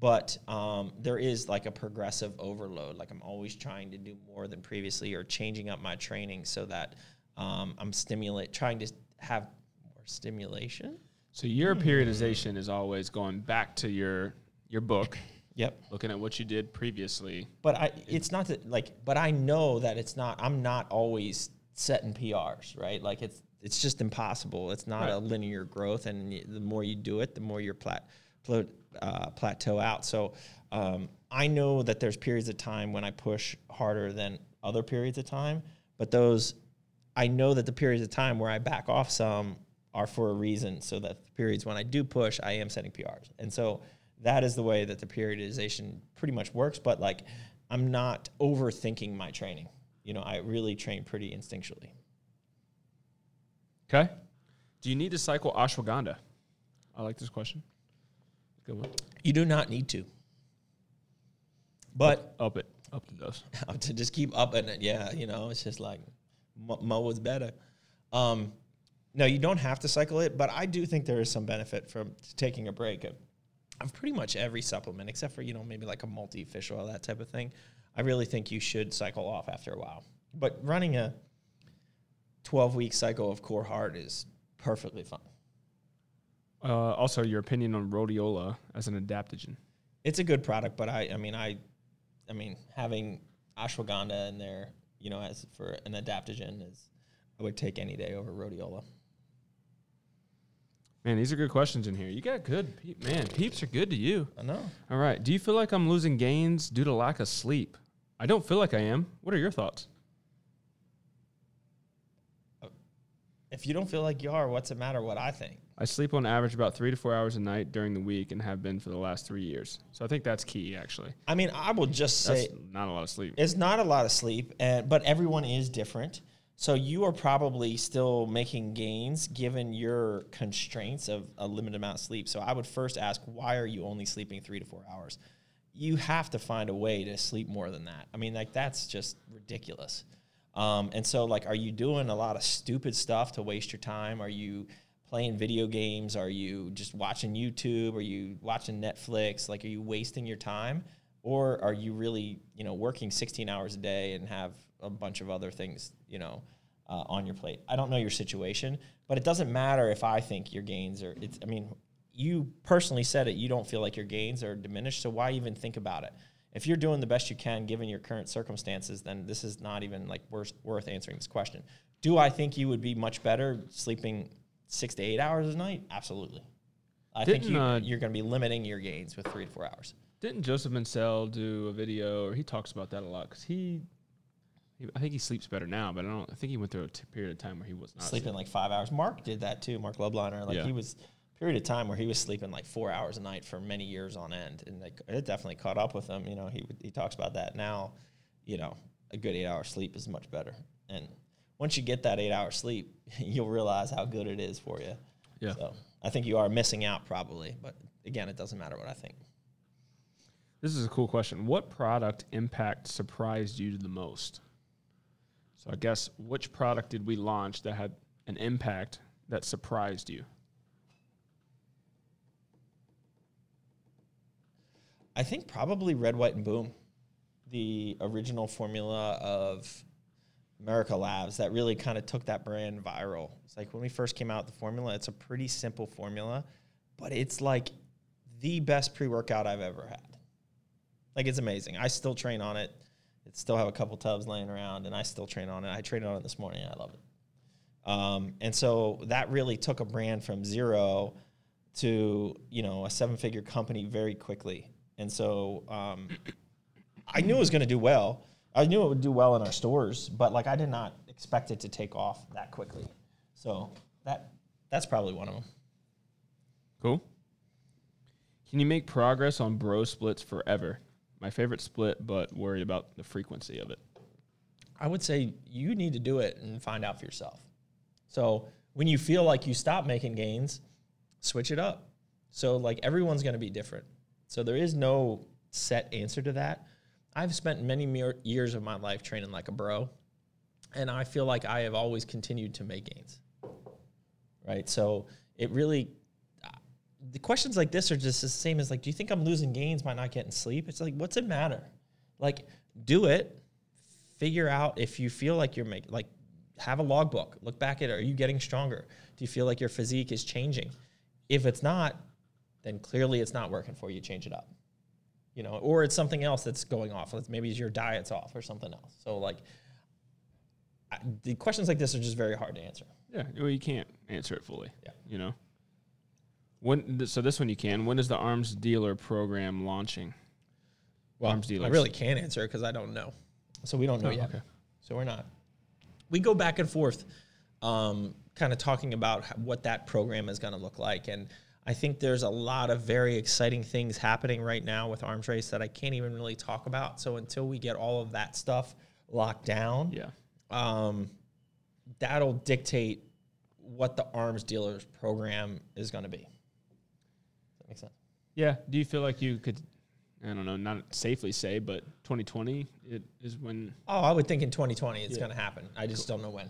But um, there is like a progressive overload. Like I'm always trying to do more than previously or changing up my training so that um, I'm stimulate trying to have more stimulation. So your periodization is always going back to your your book, Yep. looking at what you did previously. But I, it's not that like, but I know that it's not. I'm not always setting PRs, right? Like it's it's just impossible. It's not a linear growth, and the more you do it, the more you're plat, plat uh, plateau out. So um, I know that there's periods of time when I push harder than other periods of time, but those I know that the periods of time where I back off some are for a reason, so that the periods when I do push, I am setting PRs, and so that is the way that the periodization pretty much works. But like, I'm not overthinking my training. You know, I really train pretty instinctually. Okay. Do you need to cycle ashwagandha? I like this question. Good one. You do not need to, but Up it. Up the dose. to just keep upping it, yeah, you know, it's just like mo mo was better. Um, no, you don't have to cycle it, but I do think there is some benefit from taking a break of, of pretty much every supplement, except for you know maybe like a multi fish oil that type of thing. I really think you should cycle off after a while. But running a twelve week cycle of Core Heart is perfectly fine. Uh, also, your opinion on rhodiola as an adaptogen. It's a good product, but I, I mean, I, I mean, having ashwagandha in there, you know, as for an adaptogen is, I would take any day over rhodiola. Man, these are good questions in here. You got good, pe- man. Peeps are good to you. I know. All right. Do you feel like I'm losing gains due to lack of sleep? I don't feel like I am. What are your thoughts? Uh, if you don't feel like you are, what's the matter? What I think. I sleep on average about three to four hours a night during the week and have been for the last three years. So I think that's key, actually. I mean, I will just That's say not a lot of sleep. it's not a lot of sleep, and but everyone is different. So you are probably still making gains given your constraints of a limited amount of sleep. So I would first ask, why are you only sleeping three to four hours? You have to find a way to sleep more than that. I mean, like that's just ridiculous. Um, and so, like, are you doing a lot of stupid stuff to waste your time? Are you playing video games? Are you just watching YouTube? Are you watching Netflix? Like, are you wasting your time? Or are you really, you know, working 16 hours a day and have a bunch of other things, you know, uh, on your plate? I don't know your situation, but it doesn't matter if I think your gains are, it's, I mean, you personally said it, you don't feel like your gains are diminished. So why even think about it? If you're doing the best you can given your current circumstances, then this is not even like worth, worth answering this question. Do I think you would be much better sleeping six to eight hours a night? Absolutely. I think Didn't, you, uh, you're going to be limiting your gains with three to four hours. Didn't Joseph Mansell do a video, or he talks about that a lot because he He, I think he sleeps better now, but I don't. I think he went through a t- period of time where he was not sleeping like five hours. Mark did that too. Marc Lobliner, like Yeah. he was period of time where he was sleeping like four hours a night for many years on end, and like, it definitely caught up with him. You know, he he talks about that now. You know, a good eight hour sleep is much better, and once you get that eight hour sleep, you'll realize how good it is for you. Yeah. So I think you are missing out probably, but again, it doesn't matter what I think. This is a cool question. What product impact surprised you the most? So I guess which product did we launch that had an impact that surprised you? I think probably Red, White, and Boom, the original formula of America Labs that really kind of took that brand viral. It's like when we first came out the formula, it's a pretty simple formula, but it's like the best pre workout I've ever had. Like it's amazing. I still train on it. It still have a couple tubs laying around, and I still train on it. I trained on it this morning. I love it. Um, and so that really took a brand from zero to you know a seven figure company very quickly. And so um, I knew it was going to do well. I knew it would do well in our stores, but like I did not expect it to take off that quickly. So that that's probably one of them. Cool. Can you make progress on bro splits forever? My favorite split, but worried about the frequency of it. I would say you need to do it and find out for yourself. So when you feel like you stop making gains, switch it up. So like everyone's going to be different. So there is no set answer to that. I've spent many years of my life training like a bro, and I feel like I have always continued to make gains. Right? So it really uh, the questions like this are just the same as like, do you think I'm losing gains by not getting sleep? It's like, what's it matter? Like, do it, figure out if you feel like you're making like have a logbook look back at it are you getting stronger do you feel like your physique is changing if it's not then clearly it's not working for you change it up you know or it's something else that's going off Let's- maybe your diet's off or something else so like I, the questions like this are just very hard to answer Yeah, well, you can't answer it fully. Yeah. You know. When so this one you can. When is the arms dealer program launching? well Arms i really can't answer because i don't know so we don't know Oh, yet okay. so we're not we go back and forth um, kind of talking about what that program is going to look like and i think there's a lot of very exciting things happening right now with arms race that i can't even really talk about so until we get all of that stuff locked down Yeah. um, that'll dictate what the arms dealers program is going to be Does that make sense Yeah. Do you feel like you could? I don't know, not safely say, but 2020 it is when. oh i would think in 2020 it's Yeah. going to happen i just don't know when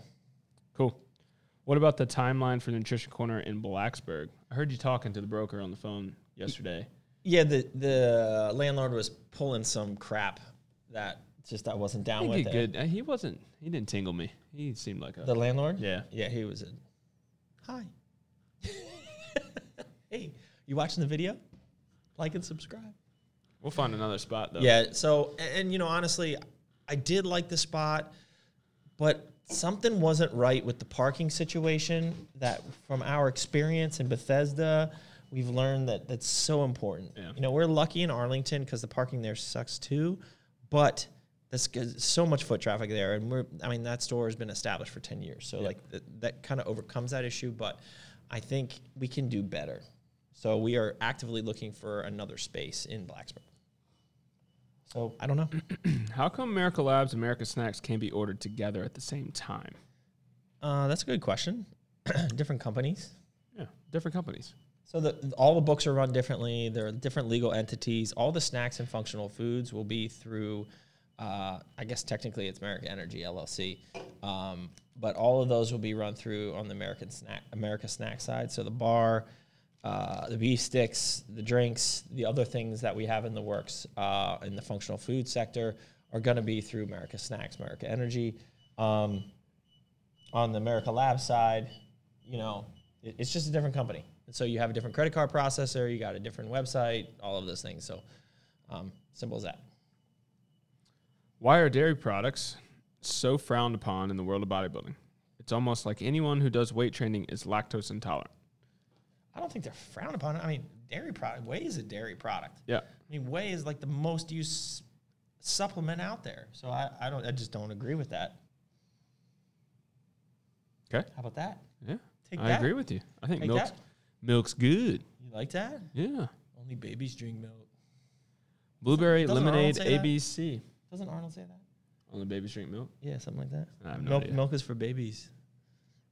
Cool. What about the timeline for the Nutrition Corner in Blacksburg? I heard you talking to the broker on the phone yesterday. Yeah, the the landlord was pulling some crap that just I wasn't down with he good. uh, He wasn't. He didn't tingle me. He seemed like a. The landlord? yeah. Yeah, he was a Hi. hey, you watching the video? Like and subscribe. We'll find another spot though. Yeah, so and, and, you know, honestly, I did like the spot, but something wasn't right with the parking situation that from our experience in Bethesda, we've learned that that's so important. Yeah. You know, we're lucky in Arlington because the parking there sucks too, but that's good, so much foot traffic there, and we're I mean that store has been established for ten years, so Yeah. like th- that kind of overcomes that issue. But I think we can do better. So we are actively looking for another space in Blacksburg. So I don't know. How come America Labs and America Snacks can be ordered together at the same time? Uh, that's a good question. different companies. Yeah, different companies. So the, all the books are run differently. There are different legal entities. All the snacks and functional foods will be through, uh, I guess technically it's America Energy LLC, um, but all of those will be run through on the American snack America snack side. So the bar, uh, the beef sticks, the drinks, the other things that we have in the works uh, in the functional food sector are going to be through America Snacks, America Energy. Um, on the America Lab side, you know, it, it's just a different company. And so you have a different credit card processor, you got a different website, all of those things. So um, simple as that. Why are dairy products so frowned upon in the world of bodybuilding? It's almost like anyone who does weight training is lactose intolerant. I don't think they're frowned upon. I mean, dairy product, whey is a dairy product. Yeah. I mean, whey is like the most used supplement out there. So I, I don't I just don't agree with that. Okay. How about that? Yeah. Take I that. agree with you. I think Take milk's that. milk's good. You like that? Yeah. Only babies drink milk. Blueberry doesn't lemonade say that? ABC. Doesn't Arnold say that? Only babies drink milk. Yeah, something like that. I have no milk, idea. milk is for babies.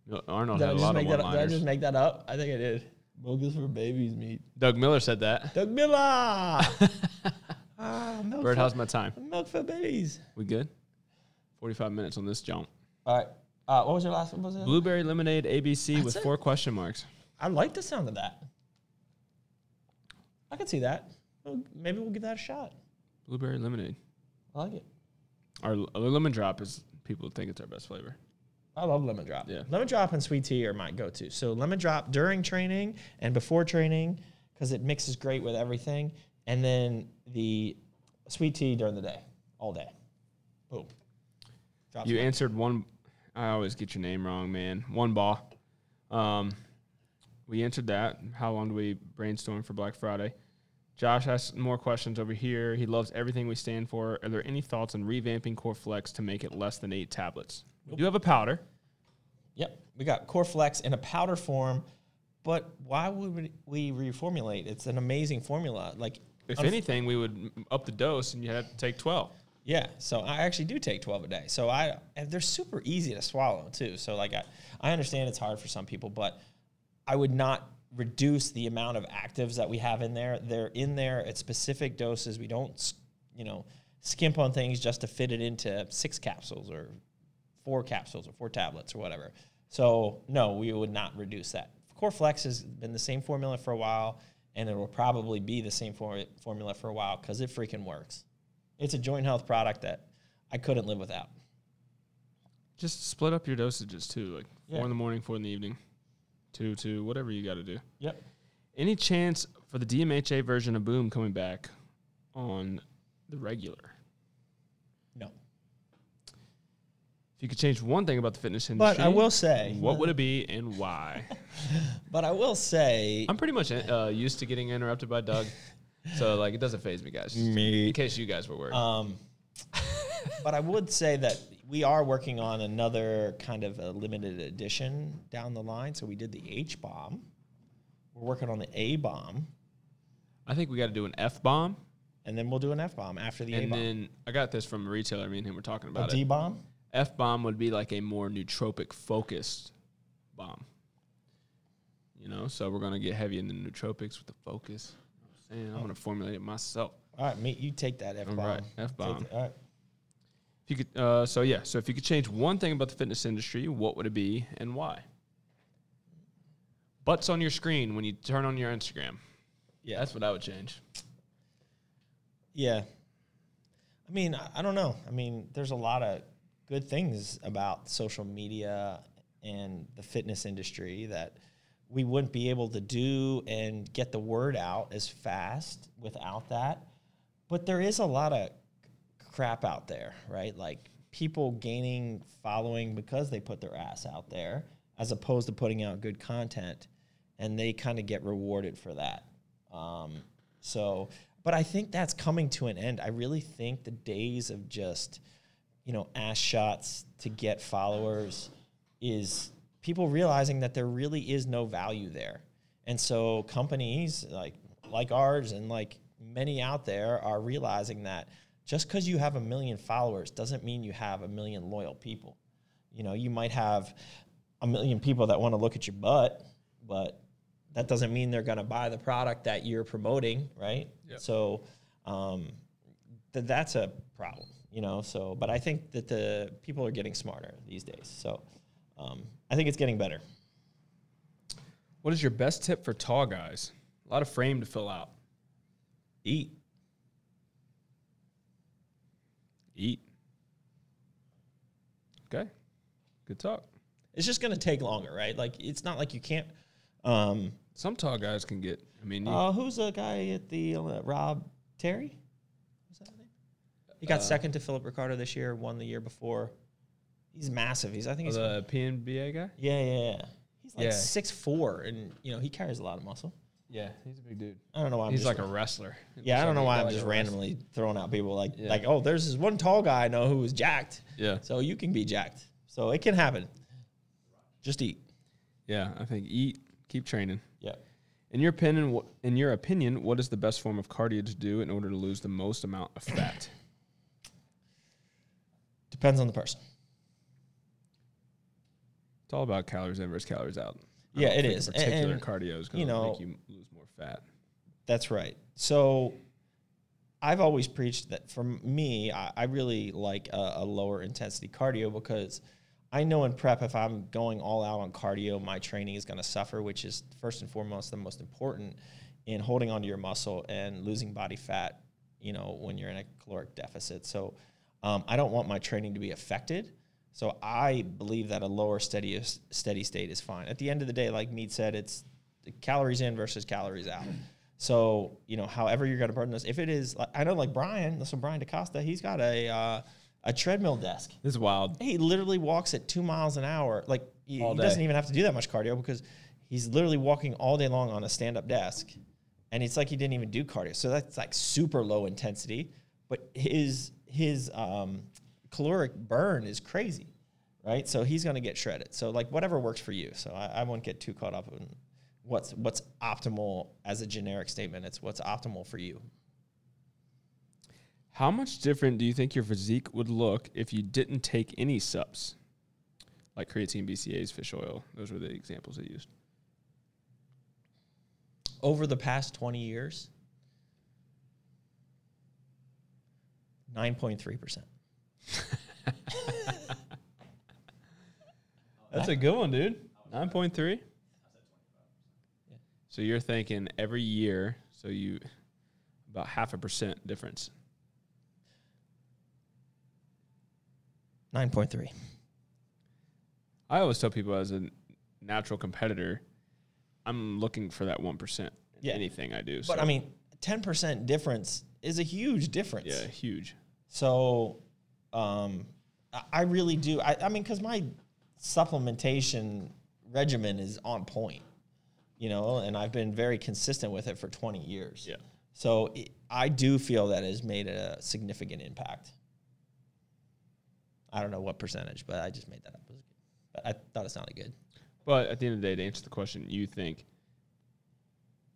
Mil- Arnold Did I, had a lot of up? Did I just make that up? I think I did. Milk is for babies meat. Doug Miller said that. Doug Miller. ah, milk, Bird, for, how's my time? milk for babies. We good? Forty-five minutes on this jump. All right. Uh, what was your last one? Was it? Blueberry lemonade ABC That's with it? four question marks. I like the sound of that. I can see that. Well, maybe we'll give that a shot. Blueberry lemonade. I like it. Our, our lemon drop is people think it's our best flavor. I love lemon drop. Yeah. Lemon drop and sweet tea are my go-to. So lemon drop during training and before training because it mixes great with everything, and then the sweet tea during the day, all day. Boom. Drops You answered one. I always get your name wrong, man. One ball. Um, we answered that. How long do we brainstorm for Black Friday? Josh has more questions over here. He loves everything we stand for. Are there any thoughts on revamping Core Flex to make it less than eight tablets? We do have a powder. Yep, we got Core Flex in a powder form, but why would we- we reformulate? It's an amazing formula. Like, If unf- anything, we would up the dose, and you had to take twelve. yeah. So I actually do take twelve a day. So I and they're super easy to swallow too. So like I, I understand it's hard for some people, but I would not reduce the amount of actives that we have in there. They're in there at specific doses. We don't, you know, skimp on things just to fit it into six capsules or four capsules or four tablets or whatever. So no, we would not reduce that. Core Flex has been the same formula for a while, and it will probably be the same for- formula for a while because it freaking works. It's a joint health product that I couldn't live without. Just split up your dosages too, like four in the morning, four in the evening, two, two, whatever you got to do. Yep. Any chance for the DMHA version of Boom coming back on the regular? No. If you could change one thing about the fitness industry, But I will say, what would it be and why? but I will say, I'm pretty much uh, used to getting interrupted by Doug, so like it doesn't phase me, guys. Me. In case you guys were worried. Um, but I would say that we are working on another kind of a limited edition down the line. So we did the H bomb. We're working on the A bomb, I think we got to do an F bomb, and then we'll do an F bomb after the A bomb. and bomb. then I got this from a retailer. Me and him were talking A about D it. bomb. F bomb would be like a more nootropic focused bomb. You know, so we're gonna get heavy in the nootropics with the focus. I'm, saying, I'm gonna formulate it myself. All right, mate, you take that F bomb. right, F-bomb. All right. If you could, uh, so yeah, so if you could change one thing about the fitness industry, what would it be and why? Butts on your screen when you turn on your Instagram. Yeah. That's what I would change. Yeah. I mean, I, I don't know. I mean, there's a lot of good things about social media and the fitness industry that we wouldn't be able to do and get the word out as fast without that. But there is a lot of crap out there, right? Like people gaining following because they put their ass out there as opposed to putting out good content and they kind of get rewarded for that. Um, so, but I think that's coming to an end. I really think the days of just, you know, ass shots to get followers is people realizing that there really is no value there. And so companies like like ours and like many out there are realizing that just because you have a million followers doesn't mean you have a million loyal people. You know, you might have a million people that want to look at your butt, but that doesn't mean they're going to buy the product that you're promoting, right? Yep. So um, th- that's a problem, you know. So, but I think that the people are getting smarter these days. So um, I think it's getting better. What is your best tip for tall guys? A lot of frame to fill out. Eat. Eat. Okay. Good talk. It's just going to take longer, right? Like it's not like you can't. Um, Some tall guys can get. I mean, you, uh, who's the guy at the uh, Rob Terry? Was that his name? He got Uh, second to Philip Ricardo this year. Won the year before. He's massive. He's I think he's the PNBA guy. yeah yeah yeah. He's like Yeah. six four, and you know he carries a lot of muscle. Yeah, he's a big dude. I don't know why I'm he's just like a wrestler. Yeah, I don't know why I'm Like just randomly throwing out people like Yeah. like oh, there's this one tall guy I know who was jacked. Yeah, So you can be jacked. So it can happen. Just eat. yeah. I think eat, keep training. Yeah. In your opinion, in your opinion, what is the best form of cardio to do in order to lose the most amount of fat? Depends on the person. It's all about calories in versus calories out. I Yeah, it is. Particular and, cardio is going to you know- make you lose more fat. That's right. So I've always preached that for me, I, I really like a, a lower intensity cardio because I know in prep, if I'm going all out on cardio, my training is going to suffer, which is first and foremost the most important in holding onto your muscle and losing body fat, you know, when you're in a caloric deficit. So um, I don't want my training to be affected. So I believe that a lower steady steady state is fine. At the end of the day, like Mead said, it's calories in versus calories out. So you know, however you're going to burn those. If it is, like, I know, like Brian, so Brian DeCosta, he's got a uh, a treadmill desk. This is wild. He literally walks at two miles an hour. Like he, he doesn't even have to do that much cardio because he's literally walking all day long on a stand up desk, and it's like he didn't even do cardio. So that's like super low intensity, but his his um, caloric burn is crazy, right? So he's going to get shredded. So like whatever works for you. So I, I won't get too caught up in what's what's optimal as a generic statement. It's what's optimal for you. How much different do you think your physique would look if you didn't take any subs? Like creatine, BCAAs, fish oil. Those were the examples they used. over the past 20 years 9.3% That's a good one, dude. Nine point three. So you're thinking every year, so you about half a percent difference. 9.3 I always tell people as a natural competitor, I'm looking for that one percent in Yeah. anything I do. but so, i mean 10% difference is a huge difference yeah, huge. So um, I- really do i, I mean because my supplementation regimen is on point you know and i've been very consistent with it for 20 years Yeah. So it, I do feel that has made a significant impact. I don't know what percentage, but I just made that up. It was good. But I thought it sounded good. But at the end of the day, to answer the question, you think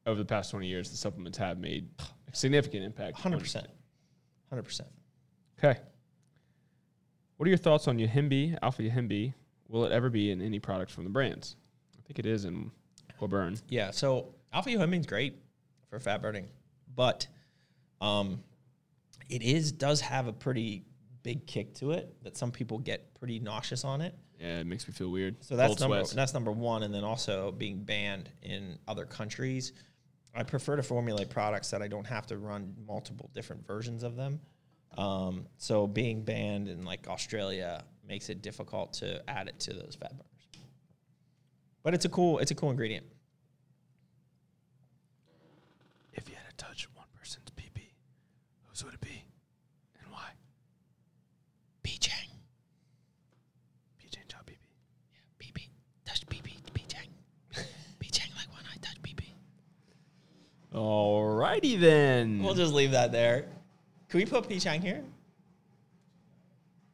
over the past 20 years, the supplements have made a significant impact? on- 100%. 100%. Okay. What are your thoughts on Yahimbi, Alpha Yahimbi? Will it ever be in any product from the brands? I think it is in Will Burn. Yeah. So alpha yohimbine is great for fat burning, but um, it is does have a pretty big kick to it that some people get pretty nauseous on it. Yeah, it makes me feel weird. So that's Cold number sweats. that's number one, and then also being banned in other countries. I prefer to formulate products that I don't have to run multiple different versions of them. Um, so being banned in like Australia makes it difficult to add it to those fat burners. But it's a cool it's a cool ingredient. If you had to touch one person's PP, whose would it be and why? B Chang. PJ and Chop PP. BB. Touch BB. B Chang. B Chang like when I touch BB. Alrighty then. We'll just leave that there. Can we put P Chang here?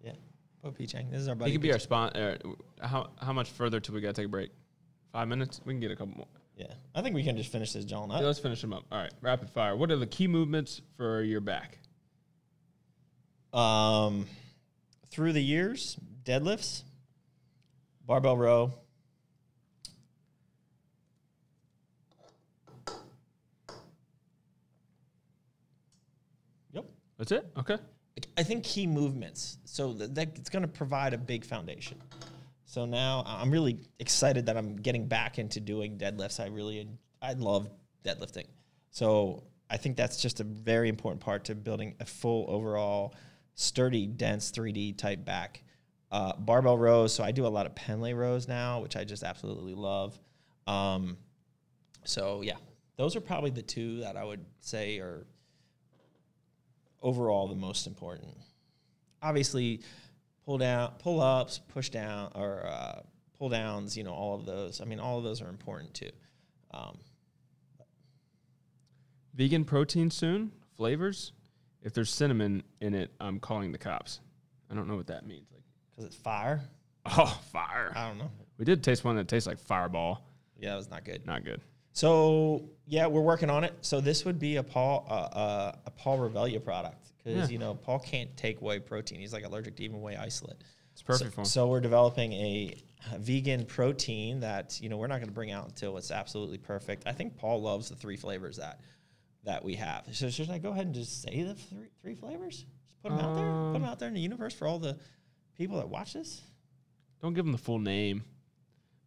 Yeah. Put P Chang. This is our buddy. he could be P. our spot. Uh, how how much further till we gotta take a break? Five minutes. We can get a couple more. Yeah. I think we can just finish this John up. Yeah, let's finish them up. All right, rapid fire. What are the key movements for your back? Um, through the years, deadlifts, barbell row. That's it. Okay. I think key movements. So that, it's going to provide a big foundation. So now I'm really excited that I'm getting back into doing deadlifts. I really I love deadlifting. So I think that's just a very important part to building a full overall sturdy, dense 3D type back. Uh, barbell rows. So I do a lot of Pendlay rows now, which I just absolutely love. Um, so yeah, those are probably the two that I would say are overall the most important. Obviously, pull down, pull ups, push down, or uh, pull downs. You know, all of those. I mean, all of those are important too. Um, Vegan protein soon. Flavors. If there's cinnamon in it, I'm calling the cops. I don't know what that means. Like, Because it's fire. oh, fire. I don't know. We did taste one that tastes like Fireball. Yeah, it was not good. Not good. So yeah, we're working on it. So this would be a Paul uh, uh, a Paul Revelia product because Yeah. you know Paul can't take whey protein. He's like allergic to even whey isolate. It's perfect so, for him. So we're developing a vegan protein that you know we're not going to bring out until it's absolutely perfect. I think Paul loves the three flavors that that we have. So should I go ahead and just say the three, three flavors? Just put them out there. Put them Um, out there in the universe for all the people that watch this. Don't give them the full name.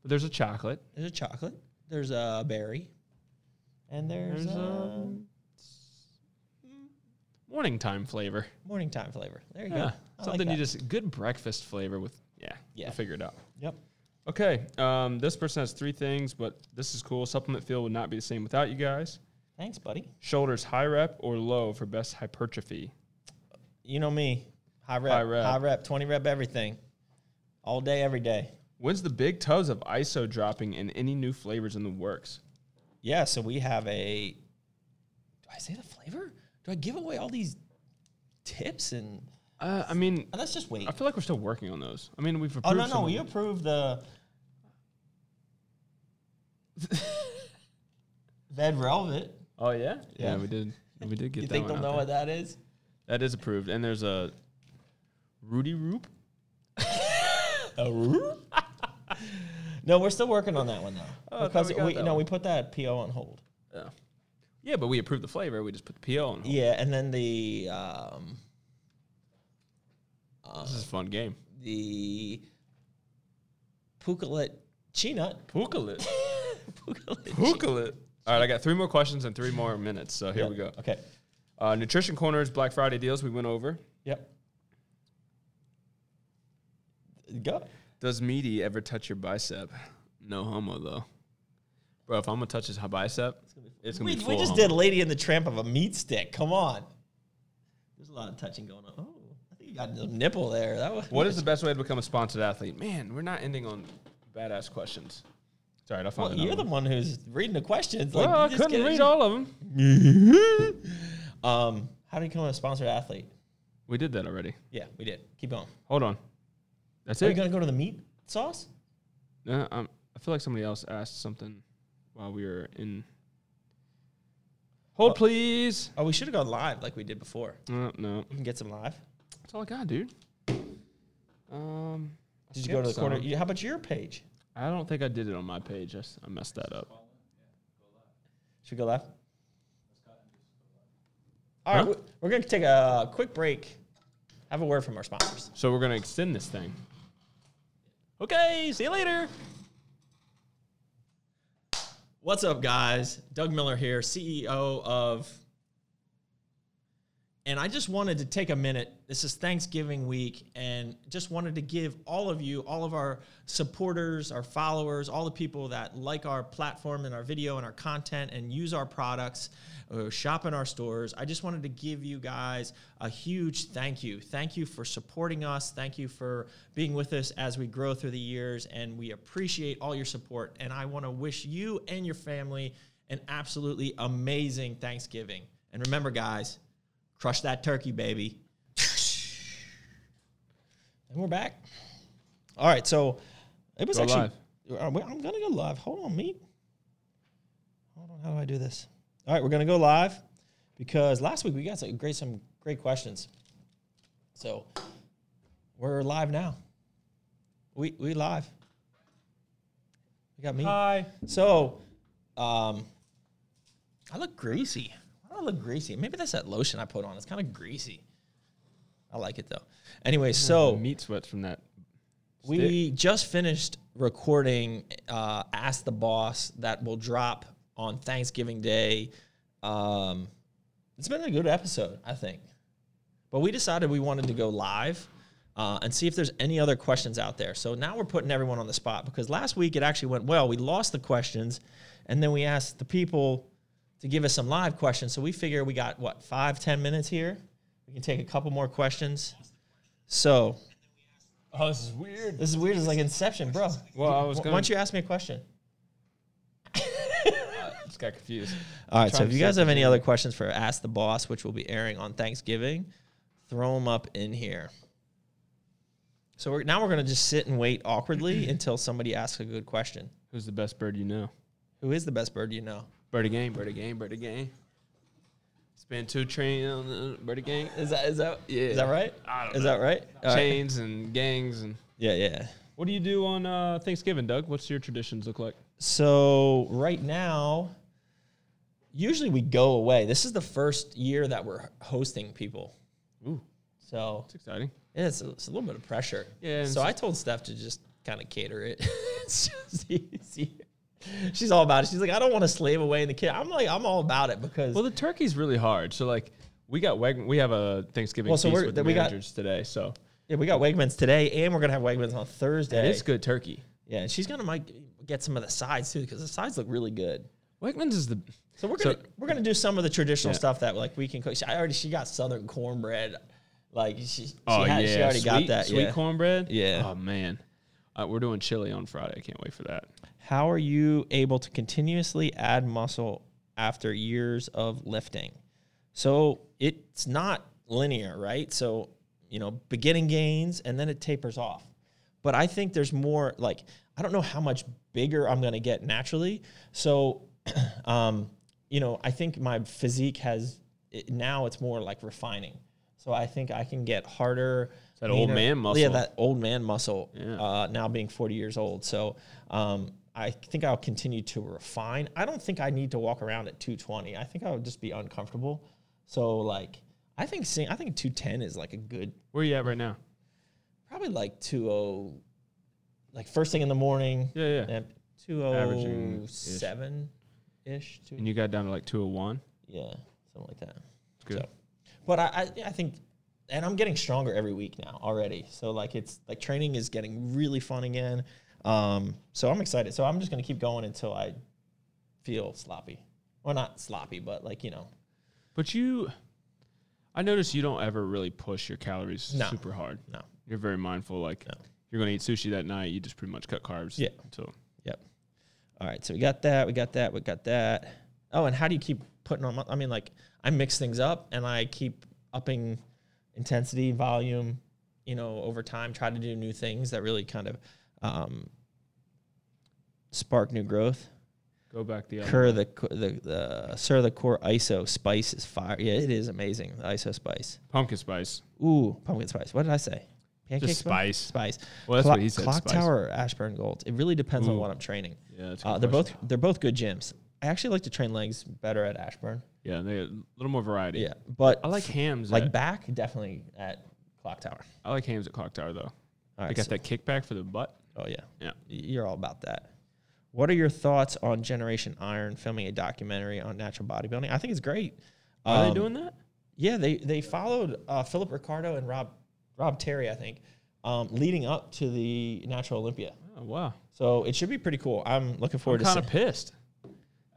But there's a chocolate. There's a chocolate. There's a berry. And there's, There's, a um, Morning time flavor. morning time flavor. There you Yeah. go. I like Something you just good breakfast flavor with yeah. Yeah. We'll figure it out. Yep. Okay. Um, this person has three things, but this is cool. Supplement feel would not be the same without you guys. Thanks, buddy. Shoulders high rep or low for best hypertrophy. You know me. High rep. High High rep. rep. 20 rep everything. All day, every day. When's the big tubs of ISO dropping and any new flavors in the works? Yeah, so we have a. Do I say the flavor? Do I give away all these tips and. Uh, I mean, Oh, let's just wait. I feel like we're still working on those. I mean, we've approved Oh, no, some no. of You approved the. Red Velvet. Oh yeah? yeah, Yeah. we did. We did get You that think one they'll out know there. what that is? That is approved. And there's a Rudy Roop. a Roop. no, we're still working on that one though. Oh, because we we, one. we put that PO on hold. Yeah. Yeah, but we approved the flavor. We just put the PO on. hold. Yeah, and then the um, This is a fun game. the Pukalet Chinut. Pukalit. Pukalit. Pukalit. All right, I got three more questions and three more minutes. So here we go. Okay. Uh, Nutrition Corners Black Friday deals we went over. Yep. Go. Does meaty ever touch your bicep? No homo though. Bro, if I'm gonna touch his bicep, it's gonna We, be we just homo. did Lady in the Tramp of a meat stick. Come on. There's a lot of touching going on. Oh, I think you got a nipple there. That was. What is the best way to become a sponsored athlete? Man, we're not ending on badass questions. Sorry, I'll find Well, you're the one. one who's reading the questions. Well, you I couldn't get read all of them. Um, how do you become a sponsored athlete? We did that already. Yeah, we did. Keep going. Hold on. That's Are you gonna go to the meat sauce? Uh, um, I feel like somebody else asked something while we were in. Hold, please. Oh, we should have gone live like we did before. Uh, no, We can get some live. that's all I got, dude. Um, I Did you go to the skipped corner? some. you- How about your page? I don't think I did it on my page. I, s- I messed that up. Should we go live? All right, Huh? we- we're going to take a quick break. Have a word from our sponsors. So we're gonna extend this thing. Okay, see you later. What's up, guys? Doug Miller here, CEO of. And I just wanted to take a minute. This is Thanksgiving week, and just wanted to give all of you, all of our supporters, our followers, all the people that like our platform and our video and our content and use our products, or shop in our stores. I just wanted to give you guys a huge thank you. Thank you for supporting us. Thank you for being with us as we grow through the years, and we appreciate all your support. And I want to wish you and your family an absolutely amazing Thanksgiving. And remember, guys, crush that turkey, baby. And we're back. All right, so it was Go actually. live. I'm gonna go live. Hold on, meet. Hold on, how do I do this? All right, we're gonna go live because last week we got some great some great questions. So we're live now. We we live. We got me. Hi. So, um, I look greasy. Do I look greasy? Maybe that's that lotion I put on. It's kind of greasy. I like it though. Anyway, so meat sweats from that. we just finished recording uh, Ask the Boss that will drop on Thanksgiving Day. Um, it's been a good episode, I think. But we decided we wanted to go live uh, and see if there's any other questions out there. So now we're putting everyone on the spot because last week it actually went well. We lost the questions and then we asked the people to give us some live questions. So we figure we got, what, five, ten minutes here? We can take a couple more questions. So Oh, this is weird. this is weird. It's like Inception, bro. Well, I was Why gonna- don't you ask me a question? just got confused. All right. So if you guys have any other questions for Ask the Boss, which will be airing on Thanksgiving, throw them up in here. So we're, now we're going to just sit and wait awkwardly until somebody asks a good question. Who's the best bird you know? Who is the best bird you know? Birdie game, birdie game, birdie game. Spend two train on the birdie gang. Is that is that Yeah. is that right? I don't Is know. that right? All right. Chains and gangs and. Yeah, yeah. What do you do on uh, Thanksgiving, Doug? What's your traditions look like? So right now, usually we go away. This is the first year that we're hosting people. Ooh, So it's exciting. yeah, it's a, it's a little bit of pressure. Yeah, So so- I told Steph to just kind of cater it. It's just easy. She's all about it. She's like, I don't want to slave away in the kitchen. I'm like, I'm all about it because Well, the turkey's really hard. So like, we got Weg- we have a Thanksgiving Well, so feast with the we got- managers today. So yeah, we got Wegmans today, and we're gonna have Wegmans on Thursday. it's good turkey. Yeah, and she's gonna might get some of the sides too because the sides look really good. Wegmans is the So we're gonna we're gonna do some of the traditional Yeah. stuff that like we can cook. She, I already she got southern cornbread, like she she, oh had, yeah, she already got that. sweet yeah. cornbread. Yeah. Oh man, uh, we're doing chili on Friday. I can't wait for that. How are you able to continuously add muscle after years of lifting? So it's not linear, right? So you know, beginning gains and then it tapers off. But I think there's more like I don't know how much bigger I'm going to get naturally. So um you know, I think my physique has it, now it's more like refining. So I think I can get harder. that old man muscle. Yeah, that old man muscle. Yeah. Uh, now being 40 years old, so um, I think I'll continue to refine. I don't think I need to walk around at 220. I think I would just be uncomfortable. So like, I think seeing, I think 210 is like a good, Where are you at right now? probably like 20, like first thing in the morning. Yeah, yeah. Yeah, Averaging-ish. 207 ish. And you got down to like two hundred one. Yeah, something like that. Good. So, but I, I, I think, and I'm getting stronger every week now already. So like it's like training is getting really fun again. Um, so I'm excited. So I'm just gonna keep going until I feel sloppy. Well, not sloppy, but like you know, But you, I notice you don't ever really push your calories No. super hard. no. You're very mindful. Like No. you're gonna eat sushi that night. You just pretty much cut carbs. Yeah. Until Yep. All right. So we got that. We got that. We got that. Oh, and how do you keep putting on? I mean, like I mix things up and I keep upping intensity, volume. You know, over time, try to do new things that really kind of um, spark new growth. go back the other. Cur the the the Sir the Core ISO spice is fire. Yeah, it is amazing. The ISO spice. pumpkin spice. Ooh, pumpkin spice. What did I say? Pancake Just spice. Spice. Well, that's Clock, what he said. Clock spice. Tower or Ashburn Gold. It really depends on what I'm training. Yeah, that's a Uh, they're question. both they're both good gyms. I actually like to train legs better at Ashburn. Yeah, they a little more variety. Yeah, but I like hams. like at, back definitely at Clock Tower. I like hams at Clock Tower though. All right, got so- that kickback for the butt. Oh yeah, Yeah. You're all about that. What are your thoughts on Generation Iron filming a documentary on natural bodybuilding? I think it's great. Are Um, they doing that? Yeah, they they followed uh, Philip Ricardo and Rob Rob Terry, I think, um, leading up to the Natural Olympia. Oh wow. So it should be pretty cool. I'm looking I'm forward to kind of pissed.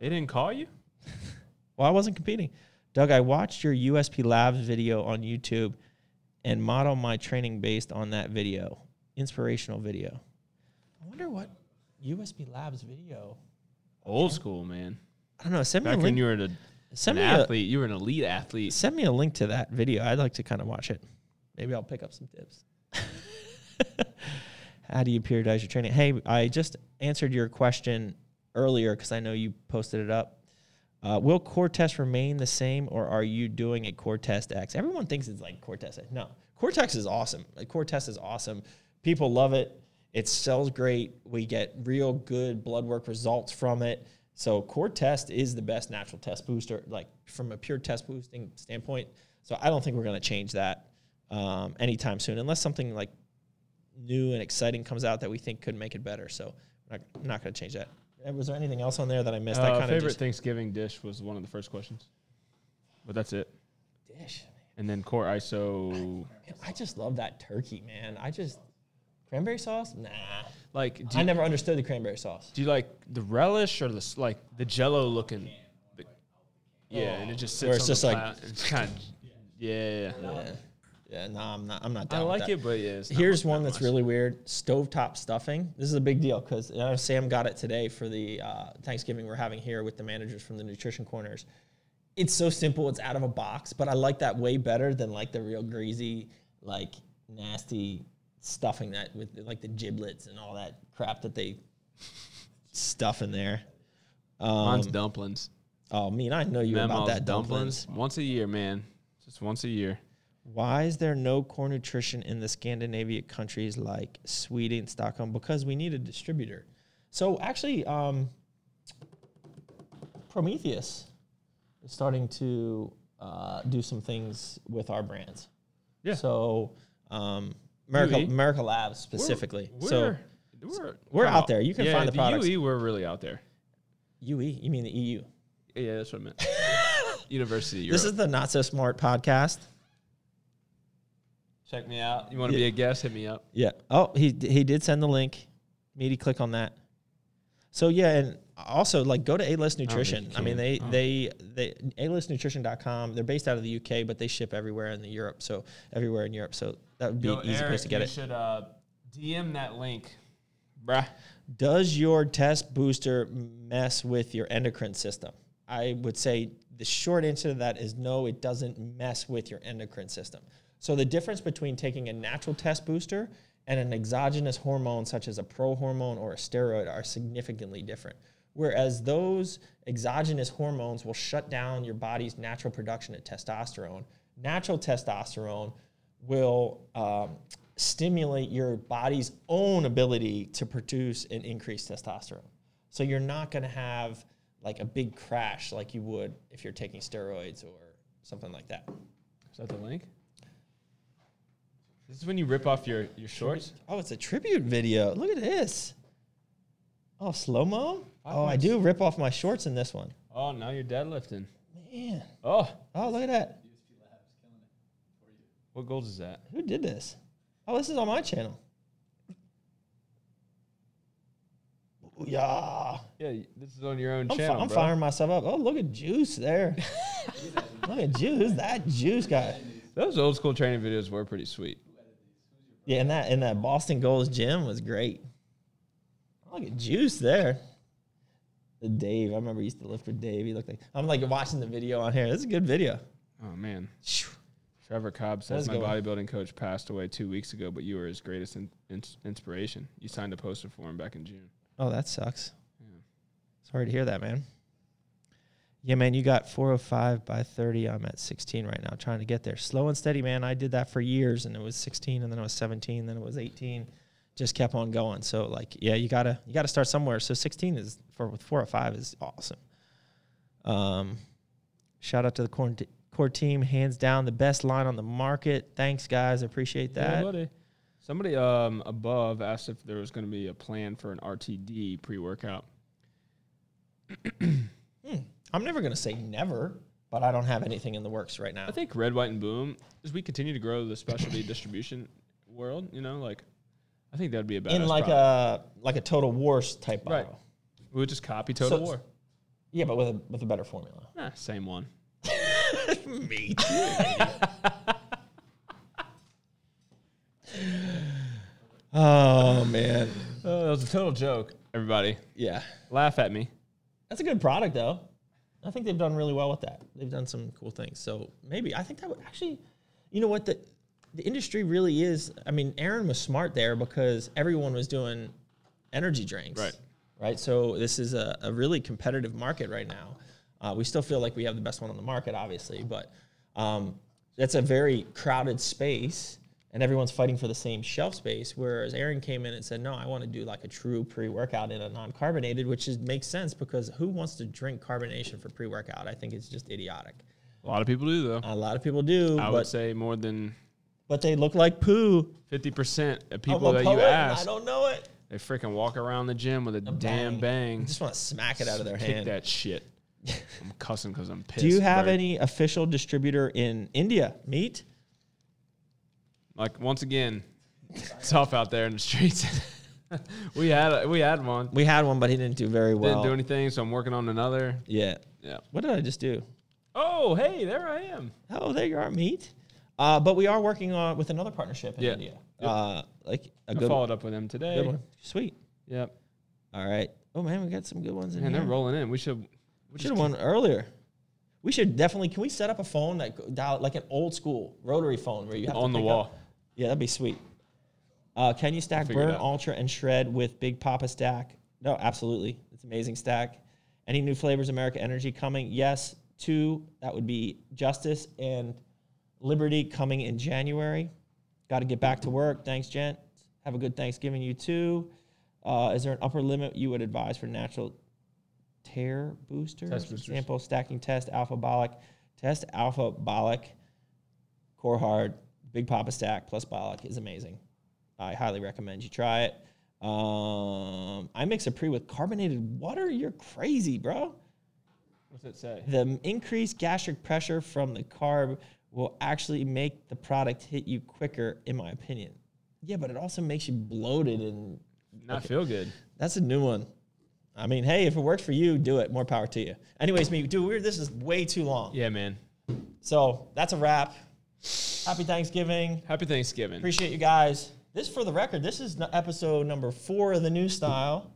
They didn't call you. Well, I wasn't competing. Doug, I watched your USP Labs video on YouTube and model my training based on that video. Inspirational video. I wonder what USP Labs video. Old school, man. I don't know. Send me Back a when link. you were an, Send an me a, athlete, you were an elite athlete. send me a link to that video. I'd like to kind of watch it. Maybe I'll pick up some tips. How do you periodize your training? Hey, I just answered your question earlier because I know you posted it up. Uh, will core test remain the same, or are you doing a core test X? Everyone thinks it's like core test X. No, core test is awesome. Like core test is awesome. People love it. It sells great. We get real good blood work results from it. So core test is the best natural test booster, like from a pure test boosting standpoint. So I don't think we're going to change that um, anytime soon, unless something like new and exciting comes out that we think could make it better. So I'm not, not going to change that. Was there anything else on there that I missed? I Uh, favorite just Thanksgiving dish was one of the first questions, but that's it. dish. And then core ISO, Man, I just love that turkey, man. I just cranberry sauce. Nah, like do I you, never understood the cranberry sauce. do you like the relish or the s- like the Jello looking? the- yeah, and it just sits. Where it's on just the like- plat- it's kind of yeah, yeah, yeah. Yeah. No, I'm not. I'm not I down. with like that. it, but yeah. it's not Here's one that's much. really weird: stovetop stuffing. This is a big deal because Sam got it today for the uh, Thanksgiving we're having here with the managers from the nutrition corners. It's so simple; it's out of a box, but I like that way better than like the real greasy, like nasty stuffing that with like the giblets and all that crap that they stuff in there. Mine's Um, dumplings. oh, mean, I know you about Memos, that dumplings. Once a year, man. Just once a year. Why is there no core nutrition in the Scandinavian countries like Sweden, Stockholm? Because we need a distributor. So actually, um, Prometheus is starting to uh, do some things with our brands. Yeah. So um, America, UE? America Labs specifically. We're, so we're, we're oh, out there. You can yeah, find the products. UE, we're really out there. UE, you mean the EU? Yeah, that's what I meant. University. Europe. This is the Not So Smart podcast. Check me out. You want to Yeah. be a guest? Hit me up. Yeah. Oh, he he did send the link. Meaty, click on that. So yeah, and also like go to A List Nutrition. you I, mean they Oh. they they alistnutrition.com. They're based out of the UK, but they ship everywhere in the Europe. So everywhere in Europe. So that would be an easy place to get you it. should uh, DM that link, bruh. Does your test booster mess with your endocrine system? I would say the short answer to that is no, it doesn't mess with your endocrine system. So the difference between taking a natural test booster and an exogenous hormone such as a prohormone or a steroid are significantly different. Whereas those exogenous hormones will shut down your body's natural production of testosterone, natural testosterone will um, stimulate your body's own ability to produce and increase testosterone. So you're not going to have like a big crash like you would if you're taking steroids or something like that. Is that the link? This is when you rip off your, your shorts. Oh, it's a tribute video. Look at this. Oh, slow mo. Oh, I do rip off my shorts in this one. Oh, now you're deadlifting. Man. Oh, Oh, look at that. What goals is that? Who did this? Oh, this is on my channel. Yeah. Yeah, this is on your own I'm, fi- channel, I'm bro. firing myself up. Oh, look at Juice there. look at Juice. Who's that Juice guy? Those old school training videos were pretty sweet. Yeah, and that and that Boston Gold's gym was great. Look at Juice there. The Dave, I remember I used to lift with Dave. He looked like I'm like watching the video on here. This is a good video. Oh man, Phew. Trevor Cobb says Let's my go. bodybuilding coach passed away two weeks ago, but you were his greatest in, in, inspiration. You signed a poster for him back in June. Oh, that sucks. Yeah. Sorry to hear that, man. Yeah, man, you got 405 by 30. I'm at 16 right now, trying to get there. Slow and steady, man. I did that for years, and it was 16, and then it was 17, then it was 18. Just kept on going. So, like, yeah, you gotta you gotta start somewhere. So 16 is for with 405 is awesome. Um, shout out to the core, core team, hands down the best line on the market. Thanks, guys. I appreciate Yeah, that. buddy. Somebody um, above asked if there was going to be a plan for an RTD pre workout. I'm never gonna say never, but I don't have anything in the works right now. I think Red, White, and Boom, as we continue to grow the specialty distribution world, you know, like, I think that'd be a badass in like product. a like a Total Wars type Right. bottle. We would just copy Total So- War. Yeah, but with a with a better formula. Nah, same one. Me too. oh man. Oh, that was a total joke. Everybody, Yeah. laugh at me. That's a good product though. I think they've done really well with that. They've done some cool things. So maybe I think that would actually you know what the the industry really is I mean Aaron was smart there because everyone was doing energy drinks. Right. Right. So this is a, a really competitive market right now. Uh, we still feel like we have the best one on the market, obviously, but um, that's a very crowded space and everyone's fighting for the same shelf space. Whereas Aaron came in and said, No, I want to do like a true pre workout in a non carbonated, which is, makes sense because who wants to drink carbonation for pre workout? I think it's just idiotic. A lot of people do, though. A lot of people do, I would but, say more than but they look like poo. 50% of people that you ask, I don't know it. they freaking walk around the gym with a, damn bang. bang. I just want to smack it out of their Kick hand. that shit. I'm cussing because I'm pissed. Do you have any official distributor in India? Meat? Like once again, tough out there in the streets. we had we had one. We had one, but he didn't do very well. Didn't do anything, so I'm working on another. Yeah. Yeah. What did I just do? Oh, hey, there I am. Oh, there you are, meat. Uh, but we are working on with another partnership in Yeah. India. Yep. Uh, like a I good, followed up with them today. one. Sweet. Yep. All right. Oh man, we got some good ones in Man, here. they're rolling in. We should. We should have won earlier. We should definitely. Can we set up a phone that dial like an old school rotary phone where you have to on the wall. up- Yeah, that'd be sweet. Uh, can you stack burn, ultra, and shred with Big Papa stack? No, absolutely. It's amazing stack. Any new flavors? America Energy coming? Yes. Two. That would be Justice and Liberty coming in January. Got to get back to work. Thanks, gent. Have a good Thanksgiving, you too. Uh, is there an upper limit you would advise for natural tear boosters? Test boosters. Example: stacking test alpha bolic, test alpha bolic, core hard, big papa stack plus bolic is amazing. I highly recommend you try it. Um, I mix a pre with carbonated water. You're crazy, bro. What's it say? The increased gastric pressure from the carb will actually make the product hit you quicker, in my opinion. Yeah, but it also makes you bloated, and Not feel good. that's a new one. I mean, hey, if it works for you, do it. More power to you. Anyways, me, dude, we're, this is way too long. Yeah, man. So that's a wrap. Happy Thanksgiving. Happy Thanksgiving. Appreciate you guys. This, for the record, this is n- episode number four of the new style.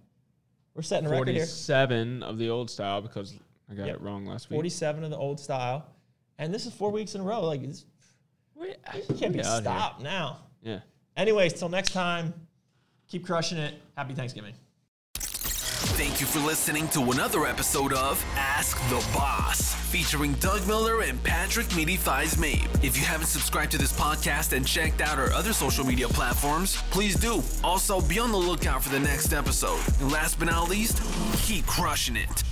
We're setting a record here. Forty-seven of the old style because I got Yep. it wrong last week. 47 of the old style. And this is four weeks in a row. Like, it's, Wait, it can't be get out here. stopped now. Yeah. Anyways, till next time, keep crushing it. Happy Thanksgiving. You for listening to another episode of Ask the Boss, featuring Doug Miller and Patrick Meaty Thighs Mabe. If you haven't subscribed to this podcast and checked out our other social media platforms, please do. Also, be on the lookout for the next episode. And last but not least, keep crushing it.